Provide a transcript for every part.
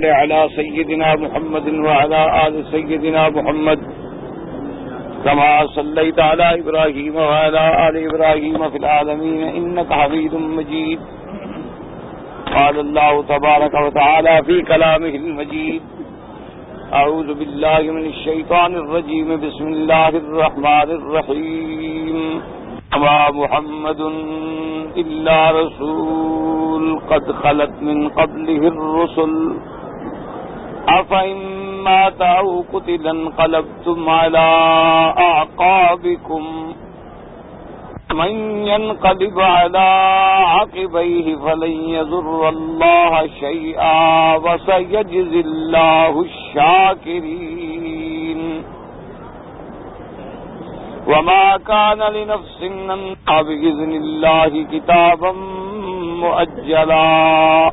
صل على سيدنا محمد وعلى آل سيدنا محمد كما صليت على إبراهيم وعلى آل إبراهيم في العالمين إنك حميد مجيد. قال الله تبارك وتعالى في كلامه المجيد أعوذ بالله من الشيطان الرجيم، بسم الله الرحمن الرحيم. وما محمد إلا رسول قد خلت من قبله الرسل. أفإن مات أو قتلا انقلبتم على أعقابكم من ينقلب على عقبيه فلن يذر الله شيئا وسيجز الله الشاكرين وما كان لنفس أن بإذن الله كتابا مؤجلا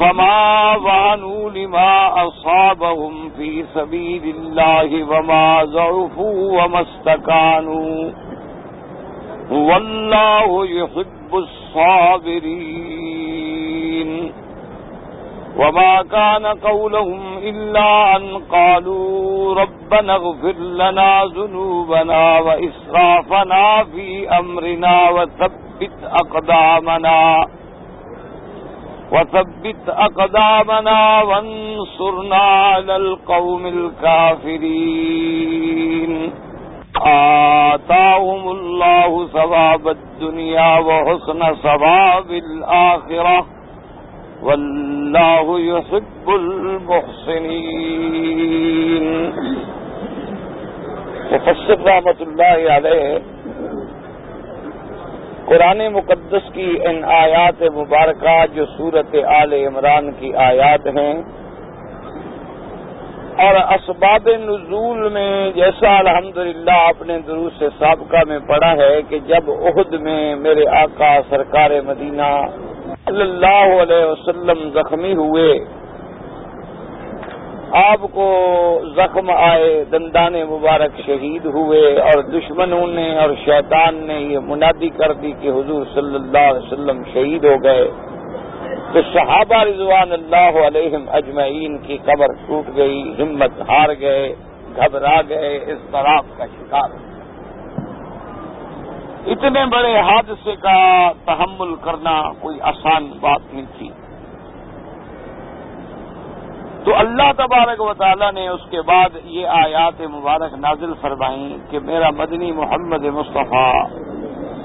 فما وعنوا لما أصابهم في سبيل الله وما ضعفوا وما استكانوا والله يحب الصابرين وما كان قولهم إلا أن قالوا ربنا اغفر لنا ذنوبنا وإسرافنا في أمرنا وثبت أقدامنا وثبت أقدامنا وانصرنا على القوم الكافرين. آتاهم الله ثواب الدنيا وحسن ثواب الآخرة. والله يحب المحسنين. مفسر رحمة الله عليه. قرآن مقدس کی ان آیات مبارکہ جو صورت آل عمران کی آیات ہیں اور اسباب نزول میں جیسا الحمدللہ اپنے دروس سے سابقہ میں پڑھا ہے کہ جب عہد میں میرے آقا سرکار مدینہ صلی اللہ علیہ وسلم زخمی ہوئے آپ کو زخم آئے، دندان مبارک شہید ہوئے اور دشمنوں نے اور شیطان نے یہ منادی کر دی کہ حضور صلی اللہ علیہ وسلم شہید ہو گئے۔ تو صحابہ رضوان اللہ علیہم اجمعین کی قبر ٹوٹ گئی، ہمت ہار گئے، گھبرا گئے اس طرح کا شکار۔ اتنے بڑے حادثے کا تحمل کرنا کوئی آسان بات نہیں تھی۔ تو اللہ تبارک و تعالیٰ نے اس کے بعد یہ آیات مبارک نازل فرمائیں کہ میرا مدنی محمد مصطفیٰ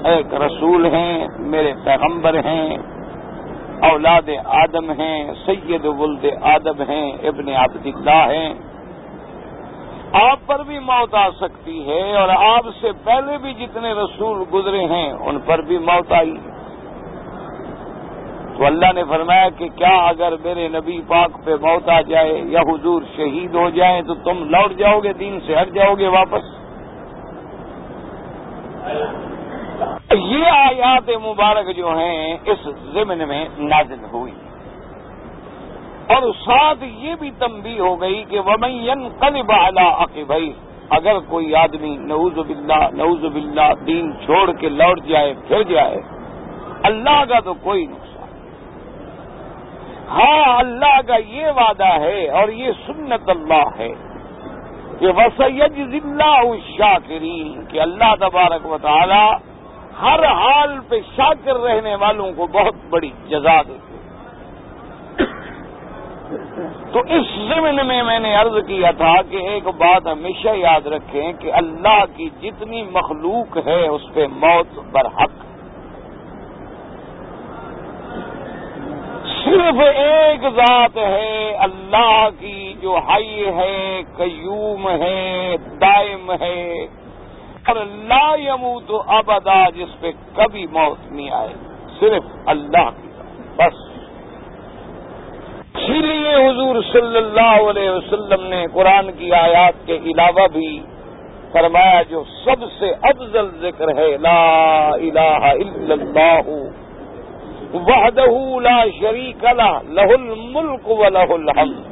ایک رسول ہیں، میرے پیغمبر ہیں، اولاد آدم ہیں، سید ولد آدم ہیں، ابن اللہ ہیں۔ آپ پر بھی موت آ سکتی ہے اور آپ سے پہلے بھی جتنے رسول گزرے ہیں، ان پر بھی موت آئی۔ ہے تو اللہ نے فرمایا کہ کیا اگر میرے نبی پاک پہ موت آ جائے یا حضور شہید ہو جائیں تو تم لوٹ جاؤ گے، دین سے ہٹ جاؤ گے واپس۔ یہ آیات مبارک جو ہیں اس ضمن میں نازل ہوئی۔ اور ساتھ یہ بھی تمبی ہو گئی کہ ومین کل بالا بھائی اگر کوئی آدمی نعوذ باللہ نعوذ باللہ دین چھوڑ کے لوٹ جائے، پھر جائے، اللہ کا تو کوئی نہیں ہاں اللہ کا یہ وعدہ ہے اور یہ سنت اللہ ہے کہ وسید ضلع شاکرین کہ اللہ تبارک و تعالی ہر حال پہ شاکر رہنے والوں کو بہت بڑی جزا دیتے تو اس زمن میں میں نے عرض کیا تھا کہ ایک بات ہمیشہ یاد رکھیں کہ اللہ کی جتنی مخلوق ہے، اس پہ موت برحق ہے۔ صرف ایک ذات ہے، اللہ کی جو حی ہے، قیوم ہے، دائم ہے۔ اور لا یمو تو ابدا جس پہ کبھی موت نہیں آئے، صرف اللہ کی بس۔ اسی لیے حضور صلی اللہ علیہ وسلم نے قرآن کی آیات کے علاوہ بھی فرمایا، جو سب سے افضل ذکر ہے، لا الہ الا اللہ۔ وحدہ لا شریک له له الملک وله الحمد.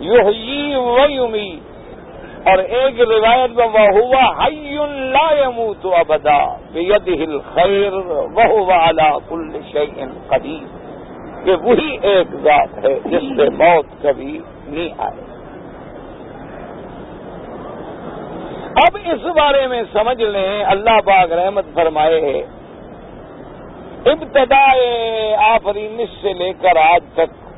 یحیی و یمیت اور ایک روایت میں وہ ہوا، حی لا يموت ابدا، بیدہ الخیر وهو على كل شيء قدیر. کہ وہی ایک ذات ہے جس سے موت کبھی نہیں آئے. اب اس بارے میں سمجھ لیں، اللہ پاک رحمت فرمائے ابتدا آفرینس سے لے کر آج تک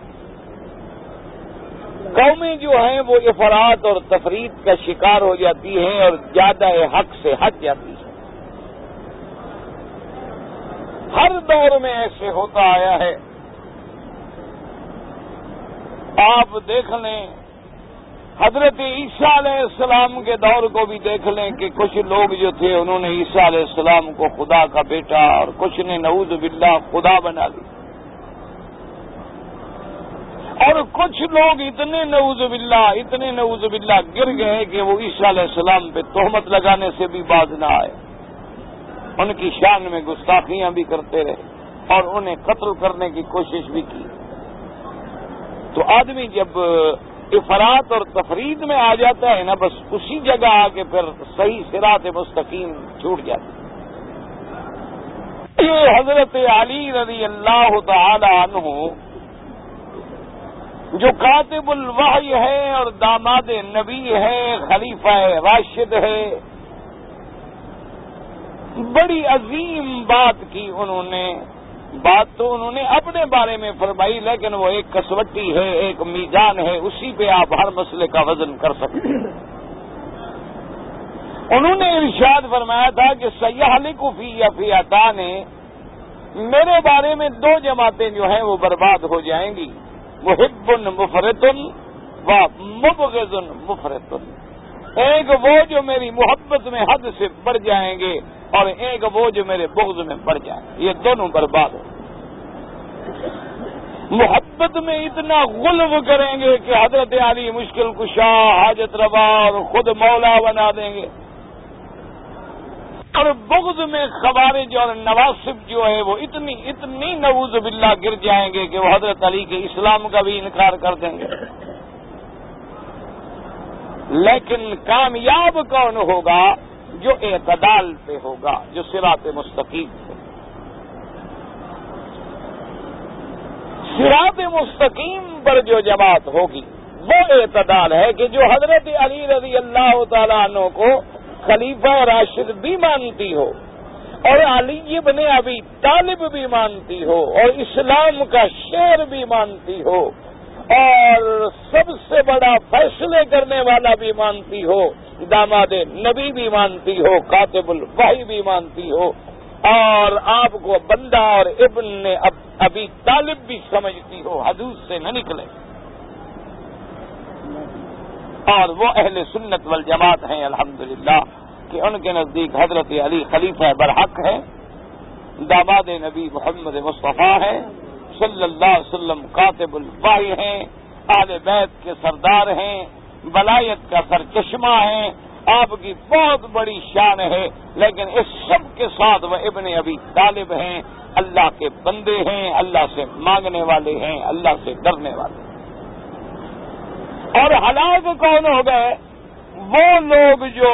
قومیں جو ہیں وہ افراد اور تفرید کا شکار ہو جاتی ہیں اور زیادہ حق سے ہٹ جاتی ہیں۔ ہر دور میں ایسے ہوتا آیا ہے۔ آپ دیکھ لیں حضرت عیسیٰ علیہ السلام کے دور کو بھی دیکھ لیں کہ کچھ لوگ جو تھے انہوں نے عیسیٰ علیہ السلام کو خدا کا بیٹا اور کچھ نے نعوذ باللہ خدا بنا لی۔ اور کچھ لوگ اتنے نعوذ باللہ، اتنے نعوذ باللہ گر گئے کہ وہ عیسیٰ علیہ السلام پہ تہمت لگانے سے بھی باز نہ آئے۔ ان کی شان میں گستاخیاں بھی کرتے رہے اور انہیں قتل کرنے کی کوشش بھی کی۔ تو آدمی جب افراد اور تفرید میں آ جاتا ہے نا، بس اسی جگہ آ کے پھر صحیح سرات مستقیم چھوٹ جاتی یہ حضرت علی رضی اللہ تعالی عنہ جو کاتب الوحی ہے اور داماد نبی ہے، خلیفہ راشد ہے، بڑی عظیم بات کی انہوں نے بات تو انہوں نے اپنے بارے میں فرمائی، لیکن وہ ایک کسوٹی ہے، ایک میزان ہے، اسی پہ آپ ہر مسئلے کا وزن کر سکتے ہیں۔ انہوں نے ارشاد فرمایا تھا کہ سیاح لکفی یا فیاتا نے میرے بارے میں دو جماعتیں جو ہیں وہ برباد ہو جائیں گی۔ وہ ہب مفرتن و مبغض مفرتن ایک وہ جو میری محبت میں حد سے بڑھ جائیں گے۔ اور ایک وہ جو میرے بغض میں بڑھ جائیں یہ دونوں برباد ہو۔ محبت میں اتنا غلب کریں گے کہ حضرت علی مشکل کشا، حاجت روا اور خود مولا بنا دیں گے۔ اور بغض میں خوارج اور نواسب جو ہے، وہ اتنی اتنی نوز باللہ گر جائیں گے کہ وہ حضرت علی کے اسلام کا بھی انکار کر دیں گے۔ لیکن کامیاب کون ہوگا؟ جو اعتدال پہ ہوگا، جو سرات مستقیم سے سرات مستقیم پر جو جماعت ہوگی، وہ اعتدال ہے کہ جو حضرت علی رضی اللہ تعالیٰ عنہ کو خلیفہ راشد بھی مانتی ہو اور علی ابن ابھی طالب بھی مانتی ہو اور اسلام کا شعر بھی مانتی ہو۔ اور سب سے بڑا فیصلے کرنے والا بھی مانتی ہو، داماد نبی بھی مانتی ہو، کاتب الواحی بھی مانتی ہو، اور آپ کو بندہ اور ابن نے ابھی طالب بھی سمجھتی ہو حدود سے نہ نکلے۔ اور وہ اہل سنت والجماعت ہیں، الحمدللہ، کہ ان کے نزدیک حضرت علی خلیفہ برحق ہے داماد نبی محمد مصطفیٰ ہے صلی اللہ علیہ وسلم کاتب الواحی ہیں، آل بیت کے سردار ہیں بلایت کا سر چشمہ ہے آپ کی بہت بڑی شان ہے، لیکن اس سب کے ساتھ وہ ابن ابھی طالب ہیں۔ اللہ کے بندے ہیں، اللہ سے مانگنے والے ہیں، اللہ سے ڈرنے والے ہیں۔ اور ہلاک کون ہو گئے؟ وہ لوگ جو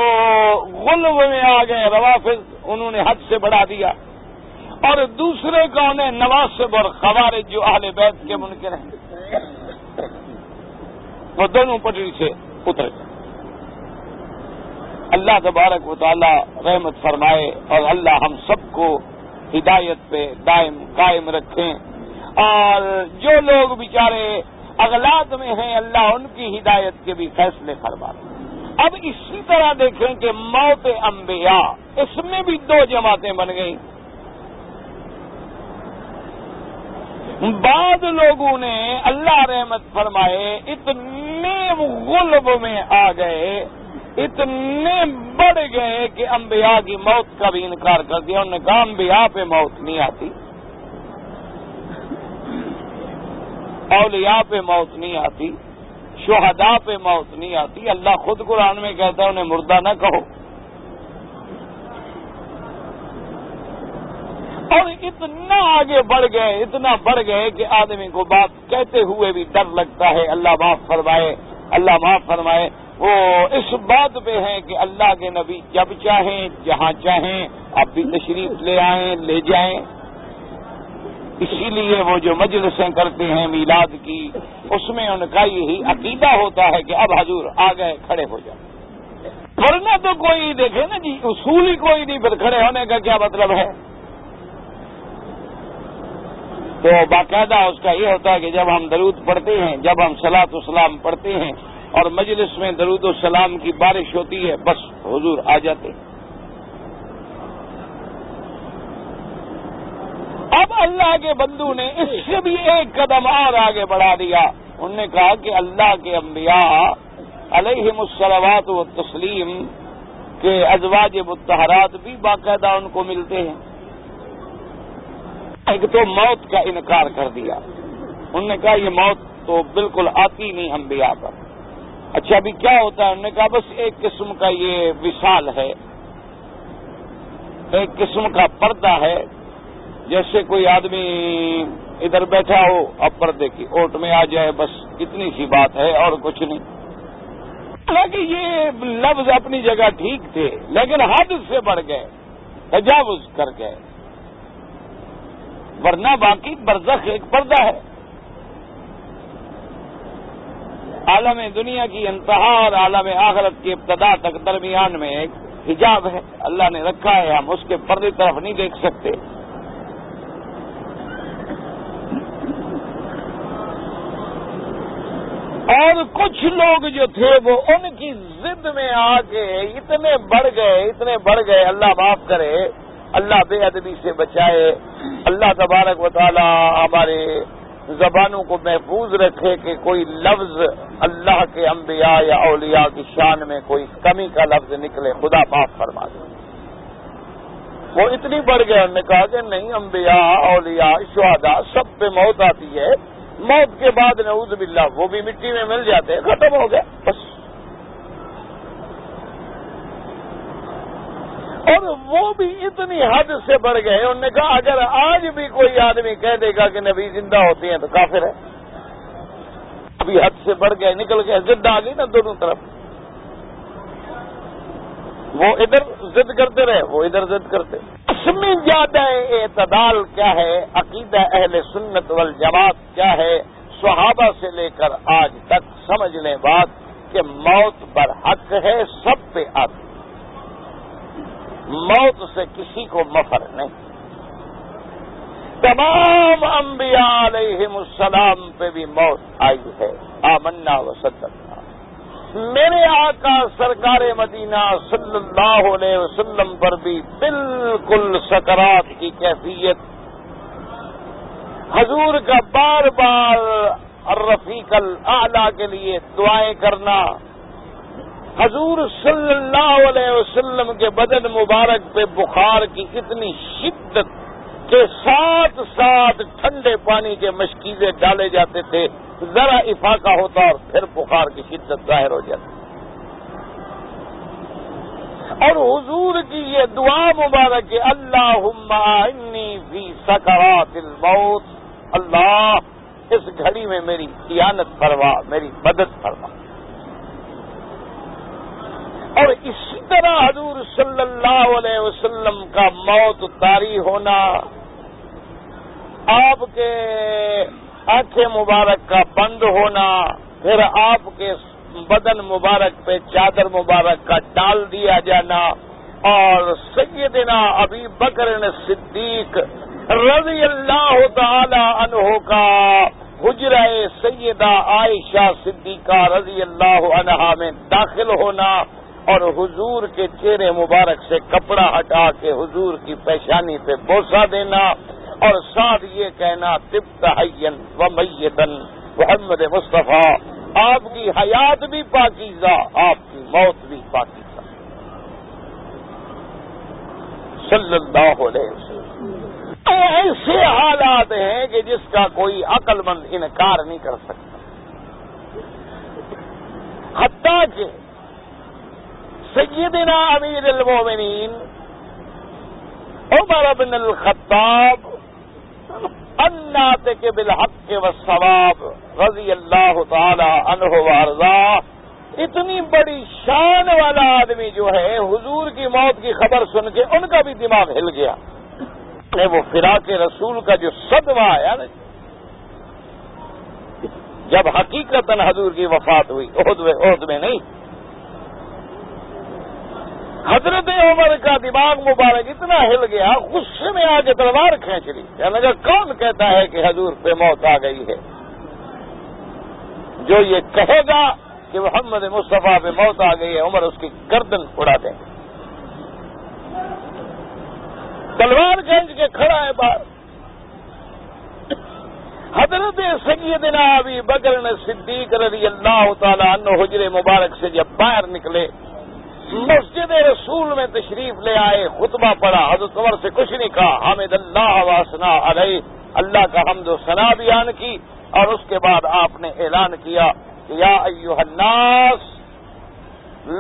غلب میں آ گئے، روافظ انہوں نے حد سے بڑھا دیا۔ اور دوسرے کون ہیں نواسب اور خوارج جو اہل بیت کے منکر ہیں۔ وہ دونوں پٹری سے اترے۔ اللہ تبارک و تعالی رحمت فرمائے اور اللہ ہم سب کو ہدایت پہ دائم قائم رکھیں۔ اور جو لوگ بیچارے اغلاط میں ہیں، اللہ ان کی ہدایت کے بھی فیصلے فرما اب اسی طرح دیکھیں کہ موت انبیاء، اس میں بھی دو جماعتیں بن گئیں۔ بعض لوگوں نے اللہ رحمت فرمائے، اتنے غلب میں آ گئے، اتنے بڑھ گئے کہ انبیاء کی موت کا بھی انکار کر دیا، انہوں نے کہا انبیاء پہ موت نہیں آتی۔ اولیاء پہ موت نہیں آتی، شہداء پہ موت نہیں آتی۔ اللہ خود قرآن میں کہتا ہے، انہیں مردہ نہ کہو۔ اور اتنا آگے بڑھ گئے، اتنا بڑھ گئے کہ آدمی کو بات کہتے ہوئے بھی ڈر لگتا ہے۔ اللہ معاف فرمائے، اللہ معاف فرمائے۔ وہ اس بات پہ ہیں کہ اللہ کے نبی جب چاہیں، جہاں چاہیں، آپ بھی تشریف لے آئیں، لے جائیں۔ اسی لیے وہ جو مجلسیں کرتے ہیں میلاد کی، اس میں ان کا یہی عقیدہ ہوتا ہے کہ اب حضور آ گئے، کھڑے ہو جائیں۔ ورنہ تو کوئی دیکھے نا جی اصول ہی کوئی نہیں، پھر کھڑے ہونے کا کیا مطلب ہے؟ تو باقاعدہ اس کا یہ ہوتا ہے کہ جب ہم درود پڑھتے ہیں، جب ہم سلاط اسلام پڑھتے ہیں اور مجلس میں درود السلام کی بارش ہوتی ہے، بس حضور آ جاتے اب اللہ کے بندو نے اس سے بھی ایک قدم اور آگے بڑھا دیا۔ انہوں نے کہا کہ اللہ کے انبیاء علیہ مسلوات و تسلیم کے ازواج متحرات بھی باقاعدہ ان کو ملتے ہیں۔ ایک تو موت کا انکار کر دیا۔ انہوں نے کہا، یہ موت تو بالکل آتی نہیں انبیاء پر۔ اچھا ابھی کیا ہوتا ہے؟ انہوں نے کہا، بس ایک قسم کا یہ وشال ہے۔ ایک قسم کا پردہ ہے۔ جیسے کوئی آدمی ادھر بیٹھا ہو، اب پردے کی اوٹ میں آ جائے، بس اتنی سی بات ہے اور کچھ نہیں۔ حالانکہ یہ لفظ اپنی جگہ ٹھیک تھے، لیکن حد سے بڑھ گئے، تجاوز کر گئے۔ ورنہ باقی برزخ ایک پردہ ہے۔ عالم دنیا کی انتہا اور عالم آخرت کی ابتدا تک درمیان میں ایک حجاب ہے۔ اللہ نے رکھا ہے، ہم اس کے پردے طرف نہیں دیکھ سکتے۔ اور کچھ لوگ جو تھے، وہ ان کی ضد میں آ کے اتنے بڑھ گئے، اتنے بڑھ گئے، اللہ معاف کرے۔ اللہ بے ادبی سے بچائے، اللہ تبارک و تعالی ہمارے زبانوں کو محفوظ رکھے کہ کوئی لفظ اللہ کے انبیاء یا اولیاء کی شان میں کوئی کمی کا لفظ نکلے، خدا معاف فرما دے۔ وہ اتنی بڑھ گئے، انہوں نے کہا کہ نہیں، انبیاء، اولیاء شہدا سب پہ موت آتی ہے۔ موت کے بعد نعوذ باللہ، وہ بھی مٹی میں مل جاتے ہیں، ختم ہو گیا بس۔ اور وہ بھی اتنی حد سے بڑھ گئے، انہوں نے کہا، اگر آج بھی کوئی آدمی کہہ دے گا کہ نبی زندہ ہوتی ہیں تو کافر ہے ابھی حد سے بڑھ گئے، نکل گئے زد آ گئی نا دونوں طرف۔ وہ ادھر ضد کرتے رہے، وہ ادھر ضد کرتے۔ اس زیادہ اعتدال کیا ہے؟ عقیدہ اہل سنت والجماعت کیا ہے؟ صحابہ سے لے کر آج تک سمجھ لیں بات کہ موت پر حق ہے، سب پہ آتی موت سے کسی کو مفر نہیں۔ تمام انبیاء علیہ السلام پہ بھی موت آئی ہے۔ آمنا و صدقنا۔ میرے آقا سرکار مدینہ صلی اللہ علیہ وسلم پر بھی بالکل سکرات کی کیفیت۔ حضور کا بار بار رفیق العلیٰ کے لیے دعائیں کرنا۔ حضور صلی اللہ علیہ وسلم کے بدن مبارک پہ بخار کی اتنی شدت کے ساتھ ساتھ ٹھنڈے پانی کے مشکیزیں ڈالے جاتے تھے، ذرا افاقہ ہوتا اور پھر بخار کی شدت ظاہر ہو جاتی۔ اور حضور کی یہ دعا مبارک اللہ انی فی سکرات الموت، اللہ اس گھڑی میں میری قیانت فرما، میری مدد فرما۔ اور اسی طرح حضور صلی اللہ علیہ وسلم کا موت تاری ہونا، آپ کے آنکھیں مبارک کا بند ہونا، پھر آپ کے بدن مبارک پہ چادر مبارک کا ڈال دیا جانا، اور سیدنا ابھی بکر صدیق رضی اللہ تعالی عنہ کا حجرہ سیدہ عائشہ صدیقہ رضی اللہ عنہا میں داخل ہونا اور حضور کے چہرے مبارک سے کپڑا ہٹا کے حضور کی پیشانی پہ بوسا دینا اور ساتھ یہ کہنا تب تحین و میتن محمد مصطفیٰ، آپ کی حیات بھی پاکیزہ، آپ کی موت بھی پاکیزہ۔ صلی اللہ علیہ وسلم۔ ایسے حالات ہیں کہ جس کا کوئی عقل مند انکار نہیں کر سکتا۔ حتیٰ کہ سیدنا امیر المومنین عمر بن الخطاب کے بالحق کے ثواب رضی اللہ تعالی عنہ وارضا، اتنی بڑی شان والا آدمی جو ہے، حضور کی موت کی خبر سن کے ان کا بھی دماغ ہل گیا۔ وہ فراق رسول کا جو صدمہ آیا نا، جب حقیقت حضور کی وفات ہوئی عہد میں نہیں حضرت عمر کا دماغ مبارک اتنا ہل گیا، غصے میں آ کے تلوار کھینچ لی۔ کہنے کون کہتا ہے کہ حضور پہ موت آ گئی ہے؟ جو یہ کہے گا کہ محمد مصطفیٰ پہ موت آ گئی ہے، عمر اس کی گردن اڑا دیں تلوار کھینچ کے کھڑا ہے باہر۔ حضرت سیدنا ابی بکر صدیق رضی اللہ تعالیٰ عنہ حجر مبارک سے جب باہر نکلے مسجد رسول میں تشریف لے آئے، خطبہ پڑا حضرت عمر سے کچھ نہیں کہا حامد اللہ واسنا علیہ، اللہ کا حمد و ثنا بیان کی، اور اس کے بعد آپ نے اعلان کیا کہ یا ایوہ الناس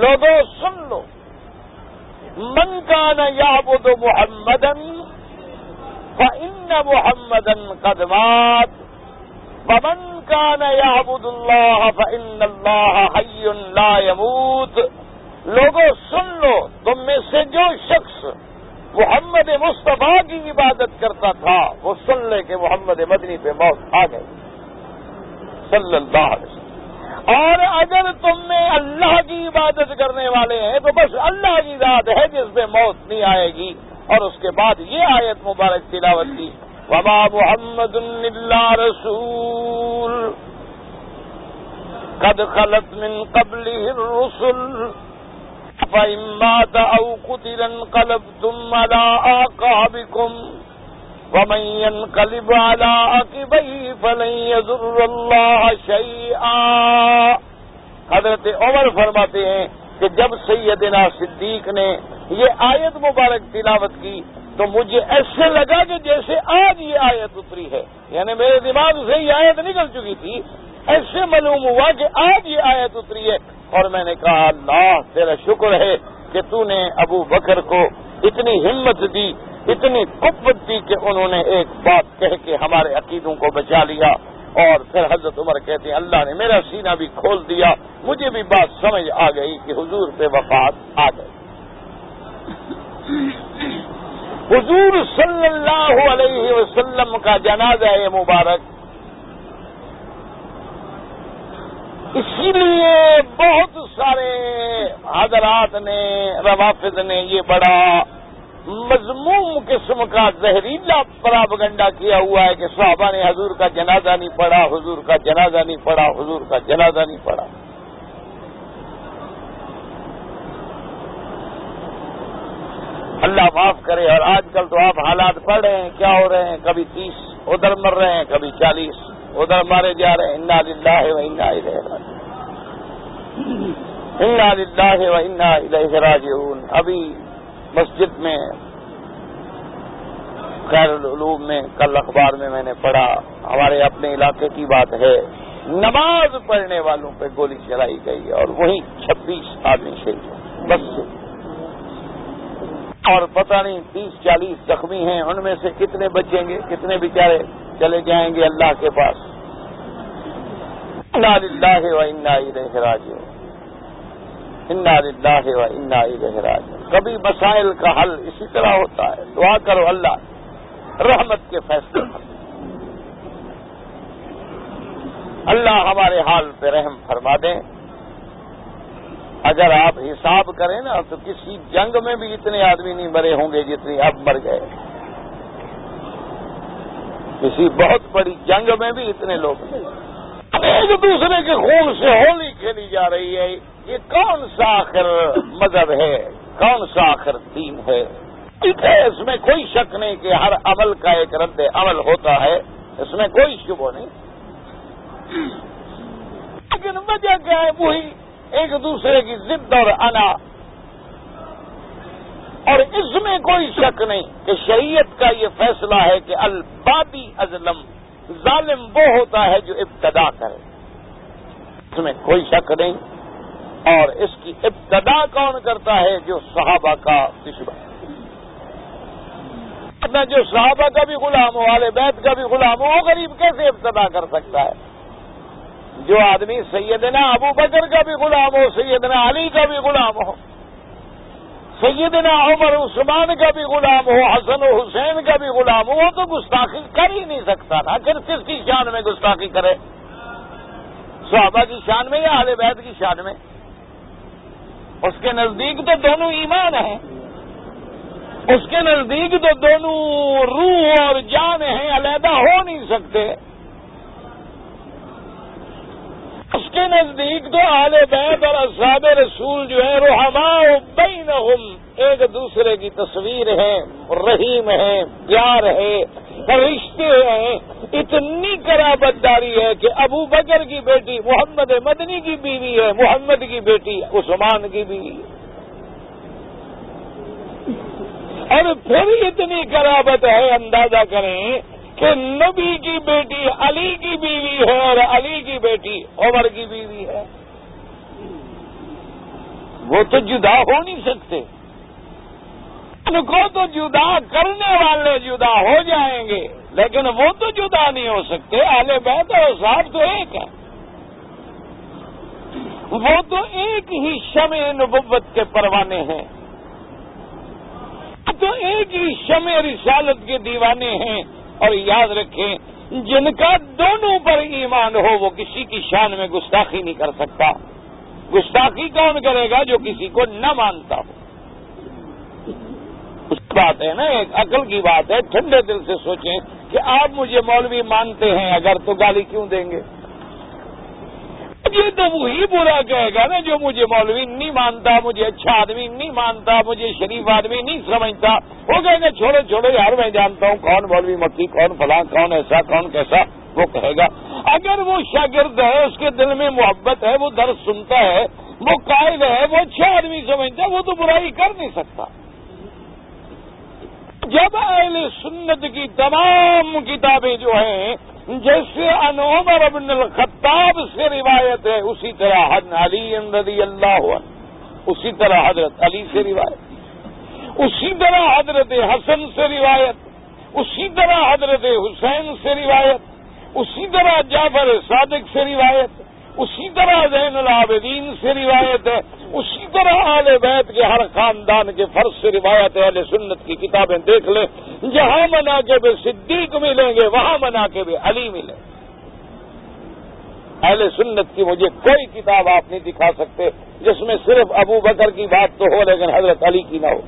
لوگو سن لو، من کان یعبد محمدن، فإن محمدن قدمات ومن کان یعبد اللہ، فإن اللہ حی لا يموت لوگوں سن لو، تم میں سے جو شخص محمد مصطفیٰ کی عبادت کرتا تھا، وہ سن لے کہ محمد مدنی پہ موت آ گئی۔ صلی اللہ علیہ وسلم۔ اور اگر تم میں اللہ کی عبادت کرنے والے ہیں، تو بس اللہ کی ذات ہے جس پہ موت نہیں آئے گی۔ اور اس کے بعد یہ آیت مبارک تلاوت کی۔ وبا محمد اللہ رسول۔ قد خلط من قبل الرسل۔ فإن أو قتلا انقلبتم على آقابكم ومن ينقلب على عقبيه فلن يضر الله شيئا۔ حضرت عمر فرماتے ہیں کہ جب سیدنا صدیق نے یہ آیت مبارک تلاوت کی تو مجھے ایسے لگا کہ جیسے آج یہ آیت اتری ہے۔ یعنی میرے دماغ سے یہ آیت نکل چکی تھی۔ ایسے معلوم ہوا کہ آج یہ آیت اتری ہے۔ اور میں نے کہا، اللہ، تیرا شکر ہے کہ تو نے ابو بکر کو اتنی ہمت دی، اتنی قوت دی کہ انہوں نے ایک بات کہہ کے ہمارے عقیدوں کو بچا لیا۔ اور پھر حضرت عمر کہتے ہیں، اللہ نے میرا سینہ بھی کھول دیا، مجھے بھی بات سمجھ آ گئی کہ حضور پہ وفات آ گئی۔ حضور صلی اللہ علیہ وسلم کا جنازہ مبارک اسی لیے بہت سارے حضرات نے، روافظ نے یہ بڑا مضموم قسم کا زہریلا پراپگنڈا کیا ہوا ہے کہ صحابہ نے حضور کا جنازہ نہیں پڑا حضور کا جنازہ نہیں پڑا حضور کا جنازہ نہیں پڑا اللہ معاف کرے اور آج کل تو آپ حالات پڑھ رہے ہیں، کیا ہو رہے ہیں؟ کبھی تیس ادھر مر رہے ہیں، کبھی چالیس۔ ادھر مارے جا رہے ہیں، انا للہ و انا الیہ انا للہ و انا راجعون۔ ابھی مسجد میں، خیر العلوم میں، کل اخبار میں میں نے پڑھا، ہمارے اپنے علاقے کی بات ہے۔ نماز پڑھنے والوں پہ گولی چلائی گئی اور وہی چھبیس آدمی شہید بس سے اور پتہ نہیں تیس چالیس زخمی ہیں، ان میں سے کتنے بچیں گے، کتنے بیچارے؟ چلے جائیں گے اللہ کے پاس۔ انا للہ و انا الیہ راجعون۔ انا للہ و انا راجعون۔ کبھی مسائل کا حل اسی طرح ہوتا ہے۔ دعا کرو اللہ رحمت کے فیصلے اللہ ہمارے حال پہ رحم فرما دیں اگر آپ حساب کریں نا تو کسی جنگ میں بھی اتنے آدمی نہیں مرے ہوں گے جتنے اب مر گئے۔ کسی بہت بڑی جنگ میں بھی اتنے لوگ ایک دوسرے کے خون سے ہولی کھیلی جا رہی ہے۔ یہ کون سا آخر مذہب ہے؟ کون سا آخر دین ہے؟ ہے اس میں کوئی شک نہیں کہ ہر عمل کا ایک رد عمل ہوتا ہے۔ اس میں کوئی شبہ نہیں۔ لیکن وجہ کیا ہے؟ وہی ایک دوسرے کی ضد اور انا۔ اور اس میں کوئی شک نہیں کہ شریعت کا یہ فیصلہ ہے کہ البادی ازلم ظالم وہ ہوتا ہے جو ابتدا کرے۔ اس میں کوئی شک نہیں۔ اور اس کی ابتدا کون کرتا ہے؟ جو صحابہ کا دشمن اپنا جو صحابہ کا بھی غلام ہو والے بیت کا بھی غلام ہو، وہ غریب کیسے ابتدا کر سکتا ہے؟ جو آدمی سیدنا ابو بکر کا بھی غلام ہو، سیدنا علی کا بھی غلام ہو۔ سیدنا عمر عثمان کا بھی غلام ہو، حسن و حسین کا بھی غلام ہو، وہ تو گستاخی کر ہی نہیں سکتا نا پھر کس کی شان میں گستاخی کرے؟ صحابہ کی شان میں یا اہل بیت کی شان میں؟ اس کے نزدیک تو دونوں ایمان ہیں۔ اس کے نزدیک تو دونوں روح اور جان ہیں، علیحدہ ہو نہیں سکتے۔ اس کے نزدیک تو آل بیت اور اصحاب رسول جو ہے روحما بینہم، ایک دوسرے کی تصویر ہے رحیم ہے پیار ہے رشتے ہیں۔ اتنی کرابت داری ہے کہ ابو بکر کی بیٹی، محمد مدنی کی بیوی ہے، محمد کی بیٹی عثمان کی بیوی ہے۔ اور پھر اتنی کرابت ہے، اندازہ کریں کہ نبی کی بیٹی علی کی بیوی ہے اور علی کی بیٹی عمر کی بیوی ہے۔ وہ تو جدا ہو نہیں سکتے۔ ان کو تو جدا کرنے والے جدا ہو جائیں گے، لیکن وہ تو جدا نہیں ہو سکتے۔ اہل بیت اور صاحب تو ایک ہے وہ تو ایک ہی شمع نبوت کے پروانے ہیں۔ تو ایک ہی شمع رسالت کے دیوانے ہیں۔ اور یاد رکھیں، جن کا دونوں پر ایمان ہو، وہ کسی کی شان میں گستاخی نہیں کر سکتا۔ گستاخی کون کرے گا جو کسی کو نہ مانتا ہو؟ اس بات ہے نا، ایک عقل کی بات ہے۔ ٹھنڈے دل سے سوچیں کہ آپ مجھے مولوی مانتے ہیں، اگر تو گالی کیوں دیں گے؟ یہ تو وہی برا کہے گا نا جو مجھے مولوی نہیں مانتا، مجھے اچھا آدمی نہیں مانتا، مجھے شریف آدمی نہیں سمجھتا۔ وہ کہیں گے چھوڑے چھوڑے یار، میں جانتا ہوں کون مولوی مکی کون فلاں، کون ایسا، کون کیسا، وہ کہے گا۔ اگر وہ شاگرد ہے، اس کے دل میں محبت ہے، وہ درد سنتا ہے، وہ قائد ہے، وہ اچھا آدمی سمجھتا ہے، وہ تو برائی کر نہیں سکتا۔ جب اہل سنت کی تمام کتابیں جو ہیں جیسے انعمر ابن الخطاب سے روایت ہے، اسی طرح حد علی رضی اللہ عنہ، اسی طرح حضرت علی سے روایت۔ اسی طرح حضرت حسن سے روایت، اسی طرح حضرت حسین سے روایت، اسی طرح جعفر صادق سے روایت۔ اسی طرح زین العابدین سے روایت ہے، اسی طرح آل بیت کے ہر خاندان کے فرض سے روایت ہے، اہل سنت کی کتابیں دیکھ لیں، جہاں منا کے بھی صدیق ملیں گے، وہاں منا کے بھی علی ملیں۔ اہل سنت کی مجھے کوئی کتاب آپ نہیں دکھا سکتے، جس میں صرف ابو بکر کی بات تو ہو، لیکن حضرت علی کی نہ ہو۔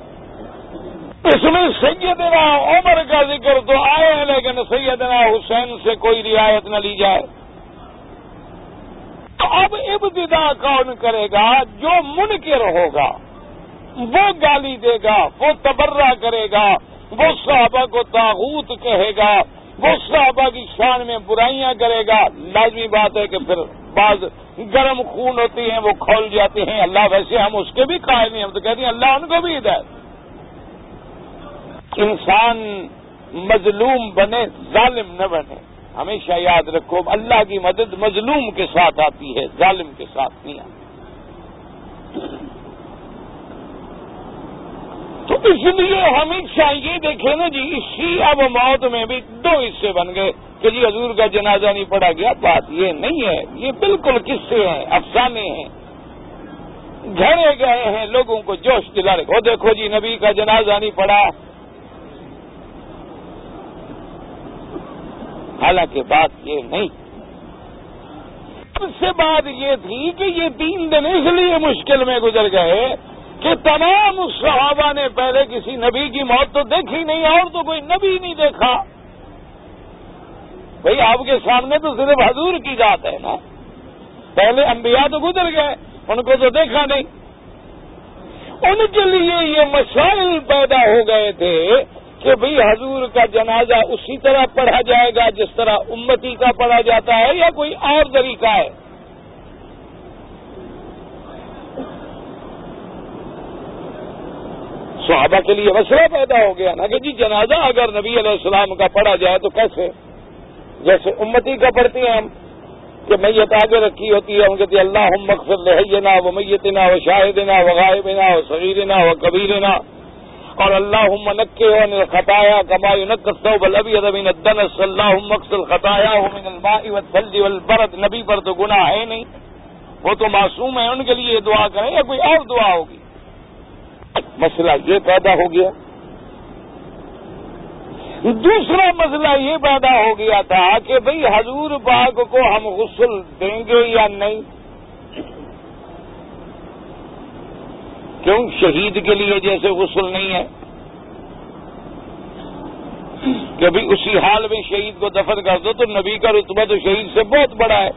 اس میں سیدنا عمر کا ذکر تو آئے لیکن سیدنا حسین سے کوئی رعایت نہ لی جائے۔ اب ابتدا کون کرے گا؟ جو منکر ہوگا، وہ گالی دے گا، وہ تبرہ کرے گا، وہ صحابہ کو تاغوت کہے گا، وہ صحابہ کی شان میں برائیاں کرے گا۔ لازمی بات ہے کہ پھر بعض گرم خون ہوتی ہیں، وہ کھول جاتے ہیں۔ اللہ ویسے ہم اس کے بھی قائم ہیں، ہم تو کہتے ہیں اللہ ان کو بھی ہدایت۔ انسان مظلوم بنے، ظالم نہ بنے۔ ہمیشہ یاد رکھو، اللہ کی مدد مظلوم کے ساتھ آتی ہے، ظالم کے ساتھ نہیں آتی۔ تو اس لیے ہمیشہ یہ دیکھیں نا جی اسی اب موت میں بھی دو حصے بن گئے کہ جی حضور کا جنازہ نہیں پڑا گیا، بات یہ نہیں ہے، یہ بالکل قصے ہیں، افسانے ہیں۔ گھرے گئے ہیں، لوگوں کو جوش دلا رہے، وہ دیکھو جی نبی کا جنازہ نہیں پڑا حالانکہ بات یہ نہیں۔ سب سے بات یہ تھی کہ یہ تین دن اس لیے مشکل میں گزر گئے کہ تمام صحابہ نے پہلے کسی نبی کی موت تو دیکھی نہیں، اور تو کوئی نبی نہیں دیکھا۔ بھئی آپ کے سامنے تو صرف حضور کی ذات ہے نا۔ پہلے انبیاء تو گزر گئے، ان کو تو دیکھا نہیں۔ ان کے لیے یہ مسائل پیدا ہو گئے تھے کہ بھئی حضور کا جنازہ اسی طرح پڑھا جائے گا جس طرح امتی کا پڑھا جاتا ہے یا کوئی اور طریقہ ہے؟ صحابہ کے لیے مسئلہ پیدا ہو گیا نا کہ جی جنازہ اگر نبی علیہ السلام کا پڑھا جائے تو کیسے؟ جیسے امتی کا پڑھتے ہیں ہم کہ میت آگے رکھی ہوتی ہے، ہم کہتے اللہ مقصد رہینا وہ میتنا وہ شاہدنا وہ غائبنا وہ صغیرنا وہ کبیرنا اور اللہ منک خطایا کمائی ابھی ادبین دن اللہ مقصل خطایا برد نبی پر تو گناہ ہے نہیں. وہ تو معصوم ہے ان کے لیے دعا کریں یا کوئی اور دعا ہوگی؟ مسئلہ یہ پیدا ہو گیا. دوسرا مسئلہ یہ پیدا ہو گیا تھا کہ بھئی حضور باغ کو ہم غسل دیں گے یا نہیں؟ کیوں شہید کے لیے جیسے غسل نہیں ہے؟ کہ بھی اسی حال میں شہید کو دفن کر دو تو نبی کا رتبہ تو شہید سے بہت بڑا ہے۔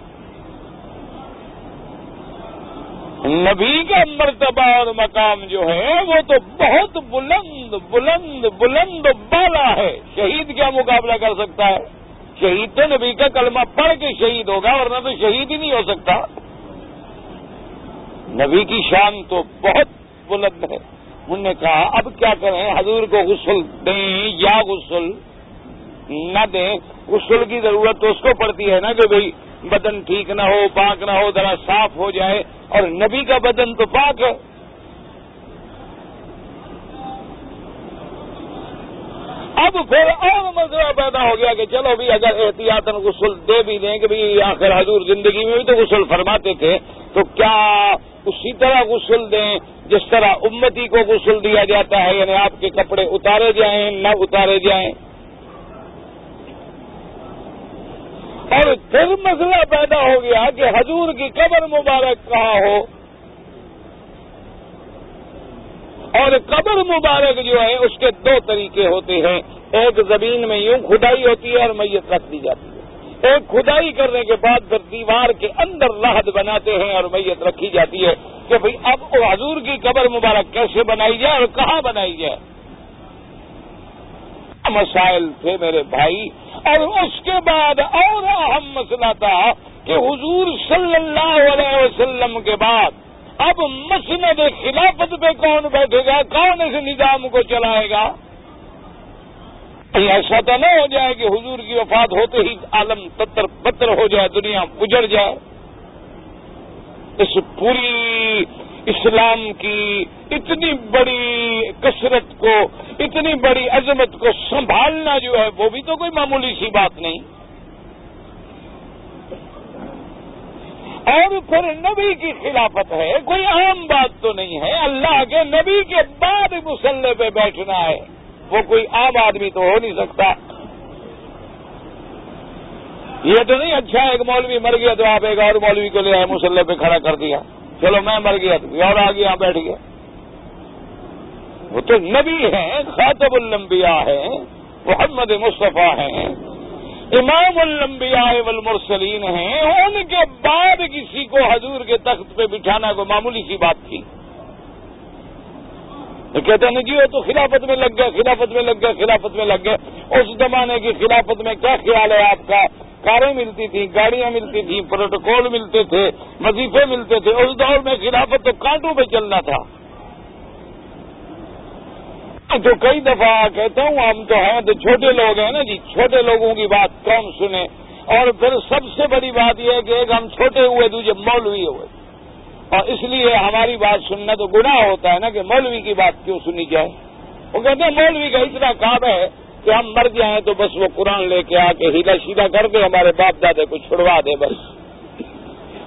نبی کا مرتبہ اور مقام جو ہے وہ تو بہت بلند بلند بلند بالا ہے۔ شہید کیا مقابلہ کر سکتا ہے؟ شہید تو نبی کا کلمہ پڑھ کے شہید ہوگا ورنہ تو شہید ہی نہیں ہو سکتا۔ نبی کی شان تو بہت بلند ہے۔ انہوں نے کہا، اب کیا کریں؟ حضور کو غسل دیں یا غسل نہ دیں؟ غسل کی ضرورت تو اس کو پڑتی ہے نا کہ بھئی بدن ٹھیک نہ ہو، پاک نہ ہو، ذرا صاف ہو جائے۔ اور نبی کا بدن تو پاک ہے۔ اب پھر اور مسئلہ پیدا ہو گیا کہ چلو بھی اگر احتیاط غسل دے بھی دیں کہ بھی آخر حضور زندگی میں بھی تو غسل فرماتے تھے، تو کیا اسی طرح غسل دیں؟ جس طرح امتی کو غسل دیا جاتا ہے یعنی آپ کے کپڑے اتارے جائیں، نہ اتارے جائیں۔ اور پھر مسئلہ پیدا ہو گیا کہ حضور کی قبر مبارک کہاں ہو؟ اور قبر مبارک جو ہے، اس کے دو طریقے ہوتے ہیں۔ ایک زمین میں یوں کھدائی ہوتی ہے اور میت رکھ دی جاتی ہے۔ ایک کھدائی کرنے کے بعد پھر دیوار کے اندر لاہد بناتے ہیں اور میت رکھی جاتی ہے کہ بھئی اب حضور کی قبر مبارک کیسے بنائی جائے اور کہاں بنائی جائے۔ مسائل تھے میرے بھائی؟ اور اس کے بعد اور اہم مسئلہ تھا کہ حضور صلی اللہ علیہ وسلم کے بعد اب مسند خلافت پہ کون بیٹھے گا؟ کون اس نظام کو چلائے گا؟ ایسا تو نہ ہو جائے کہ حضور کی وفات ہوتے ہی عالم تتر پتر ہو جائے، دنیا اجڑ جائے۔ اس پوری اسلام کی اتنی بڑی کثرت کو، اتنی بڑی عظمت کو سنبھالنا جو ہے، وہ بھی تو کوئی معمولی سی بات نہیں۔ اور پھر نبی کی خلافت ہے، کوئی عام بات تو نہیں ہے۔ اللہ کے نبی کے بعد مسلح پہ بیٹھنا ہے۔ وہ کوئی عام آدمی تو ہو نہیں سکتا۔ یہ تو نہیں اچھا ایک مولوی مر گیا تو آپ ایک اور مولوی کو لے آئے، مسلح پہ کھڑا کر دیا۔ چلو، میں مر گیا تو اور آگے یہاں بیٹھ گیا۔ وہ تو نبی ہیں خاطب الانبیاء ہیں، محمد مصطفیٰ ہیں، امام الانبیاء والمرسلین ہیں۔ ان کے بعد کسی کو حضور کے تخت پہ بٹھانا کو معمولی سی بات تھی۔ کہتے ہیں جی وہ تو خلافت میں لگ گئے، خلافت میں لگ گئے، خلافت میں لگ گئے۔ اس زمانے کی خلافت میں کیا خیال ہے آپ کا؟ کاریں ملتی تھیں، گاڑیاں ملتی تھیں، پروٹوکول ملتے تھے، وظیفے ملتے تھے۔ اس دور میں خلافت تو کانٹوں پہ چلنا تھا۔ تو کئی دفعہ کہتا ہوں، ہم تو ہیں تو چھوٹے لوگ ہیں نا جی چھوٹے لوگوں کی بات کم سنیں اور پھر سب سے بڑی بات یہ ہے کہ ایک ہم چھوٹے ہوئے، دوسرے مولوی ہوئے۔ اور اس لیے ہماری بات سننا تو گناہ ہوتا ہے نا کہ مولوی کی بات کیوں سنی جائے۔ وہ کہتے ہیں مولوی کا اتنا کام ہے کہ ہم مر جائیں تو بس وہ قرآن لے کے آ کے ہیلا سیدھا کر دے، ہمارے باپ دادے کو چھڑوا دے بس۔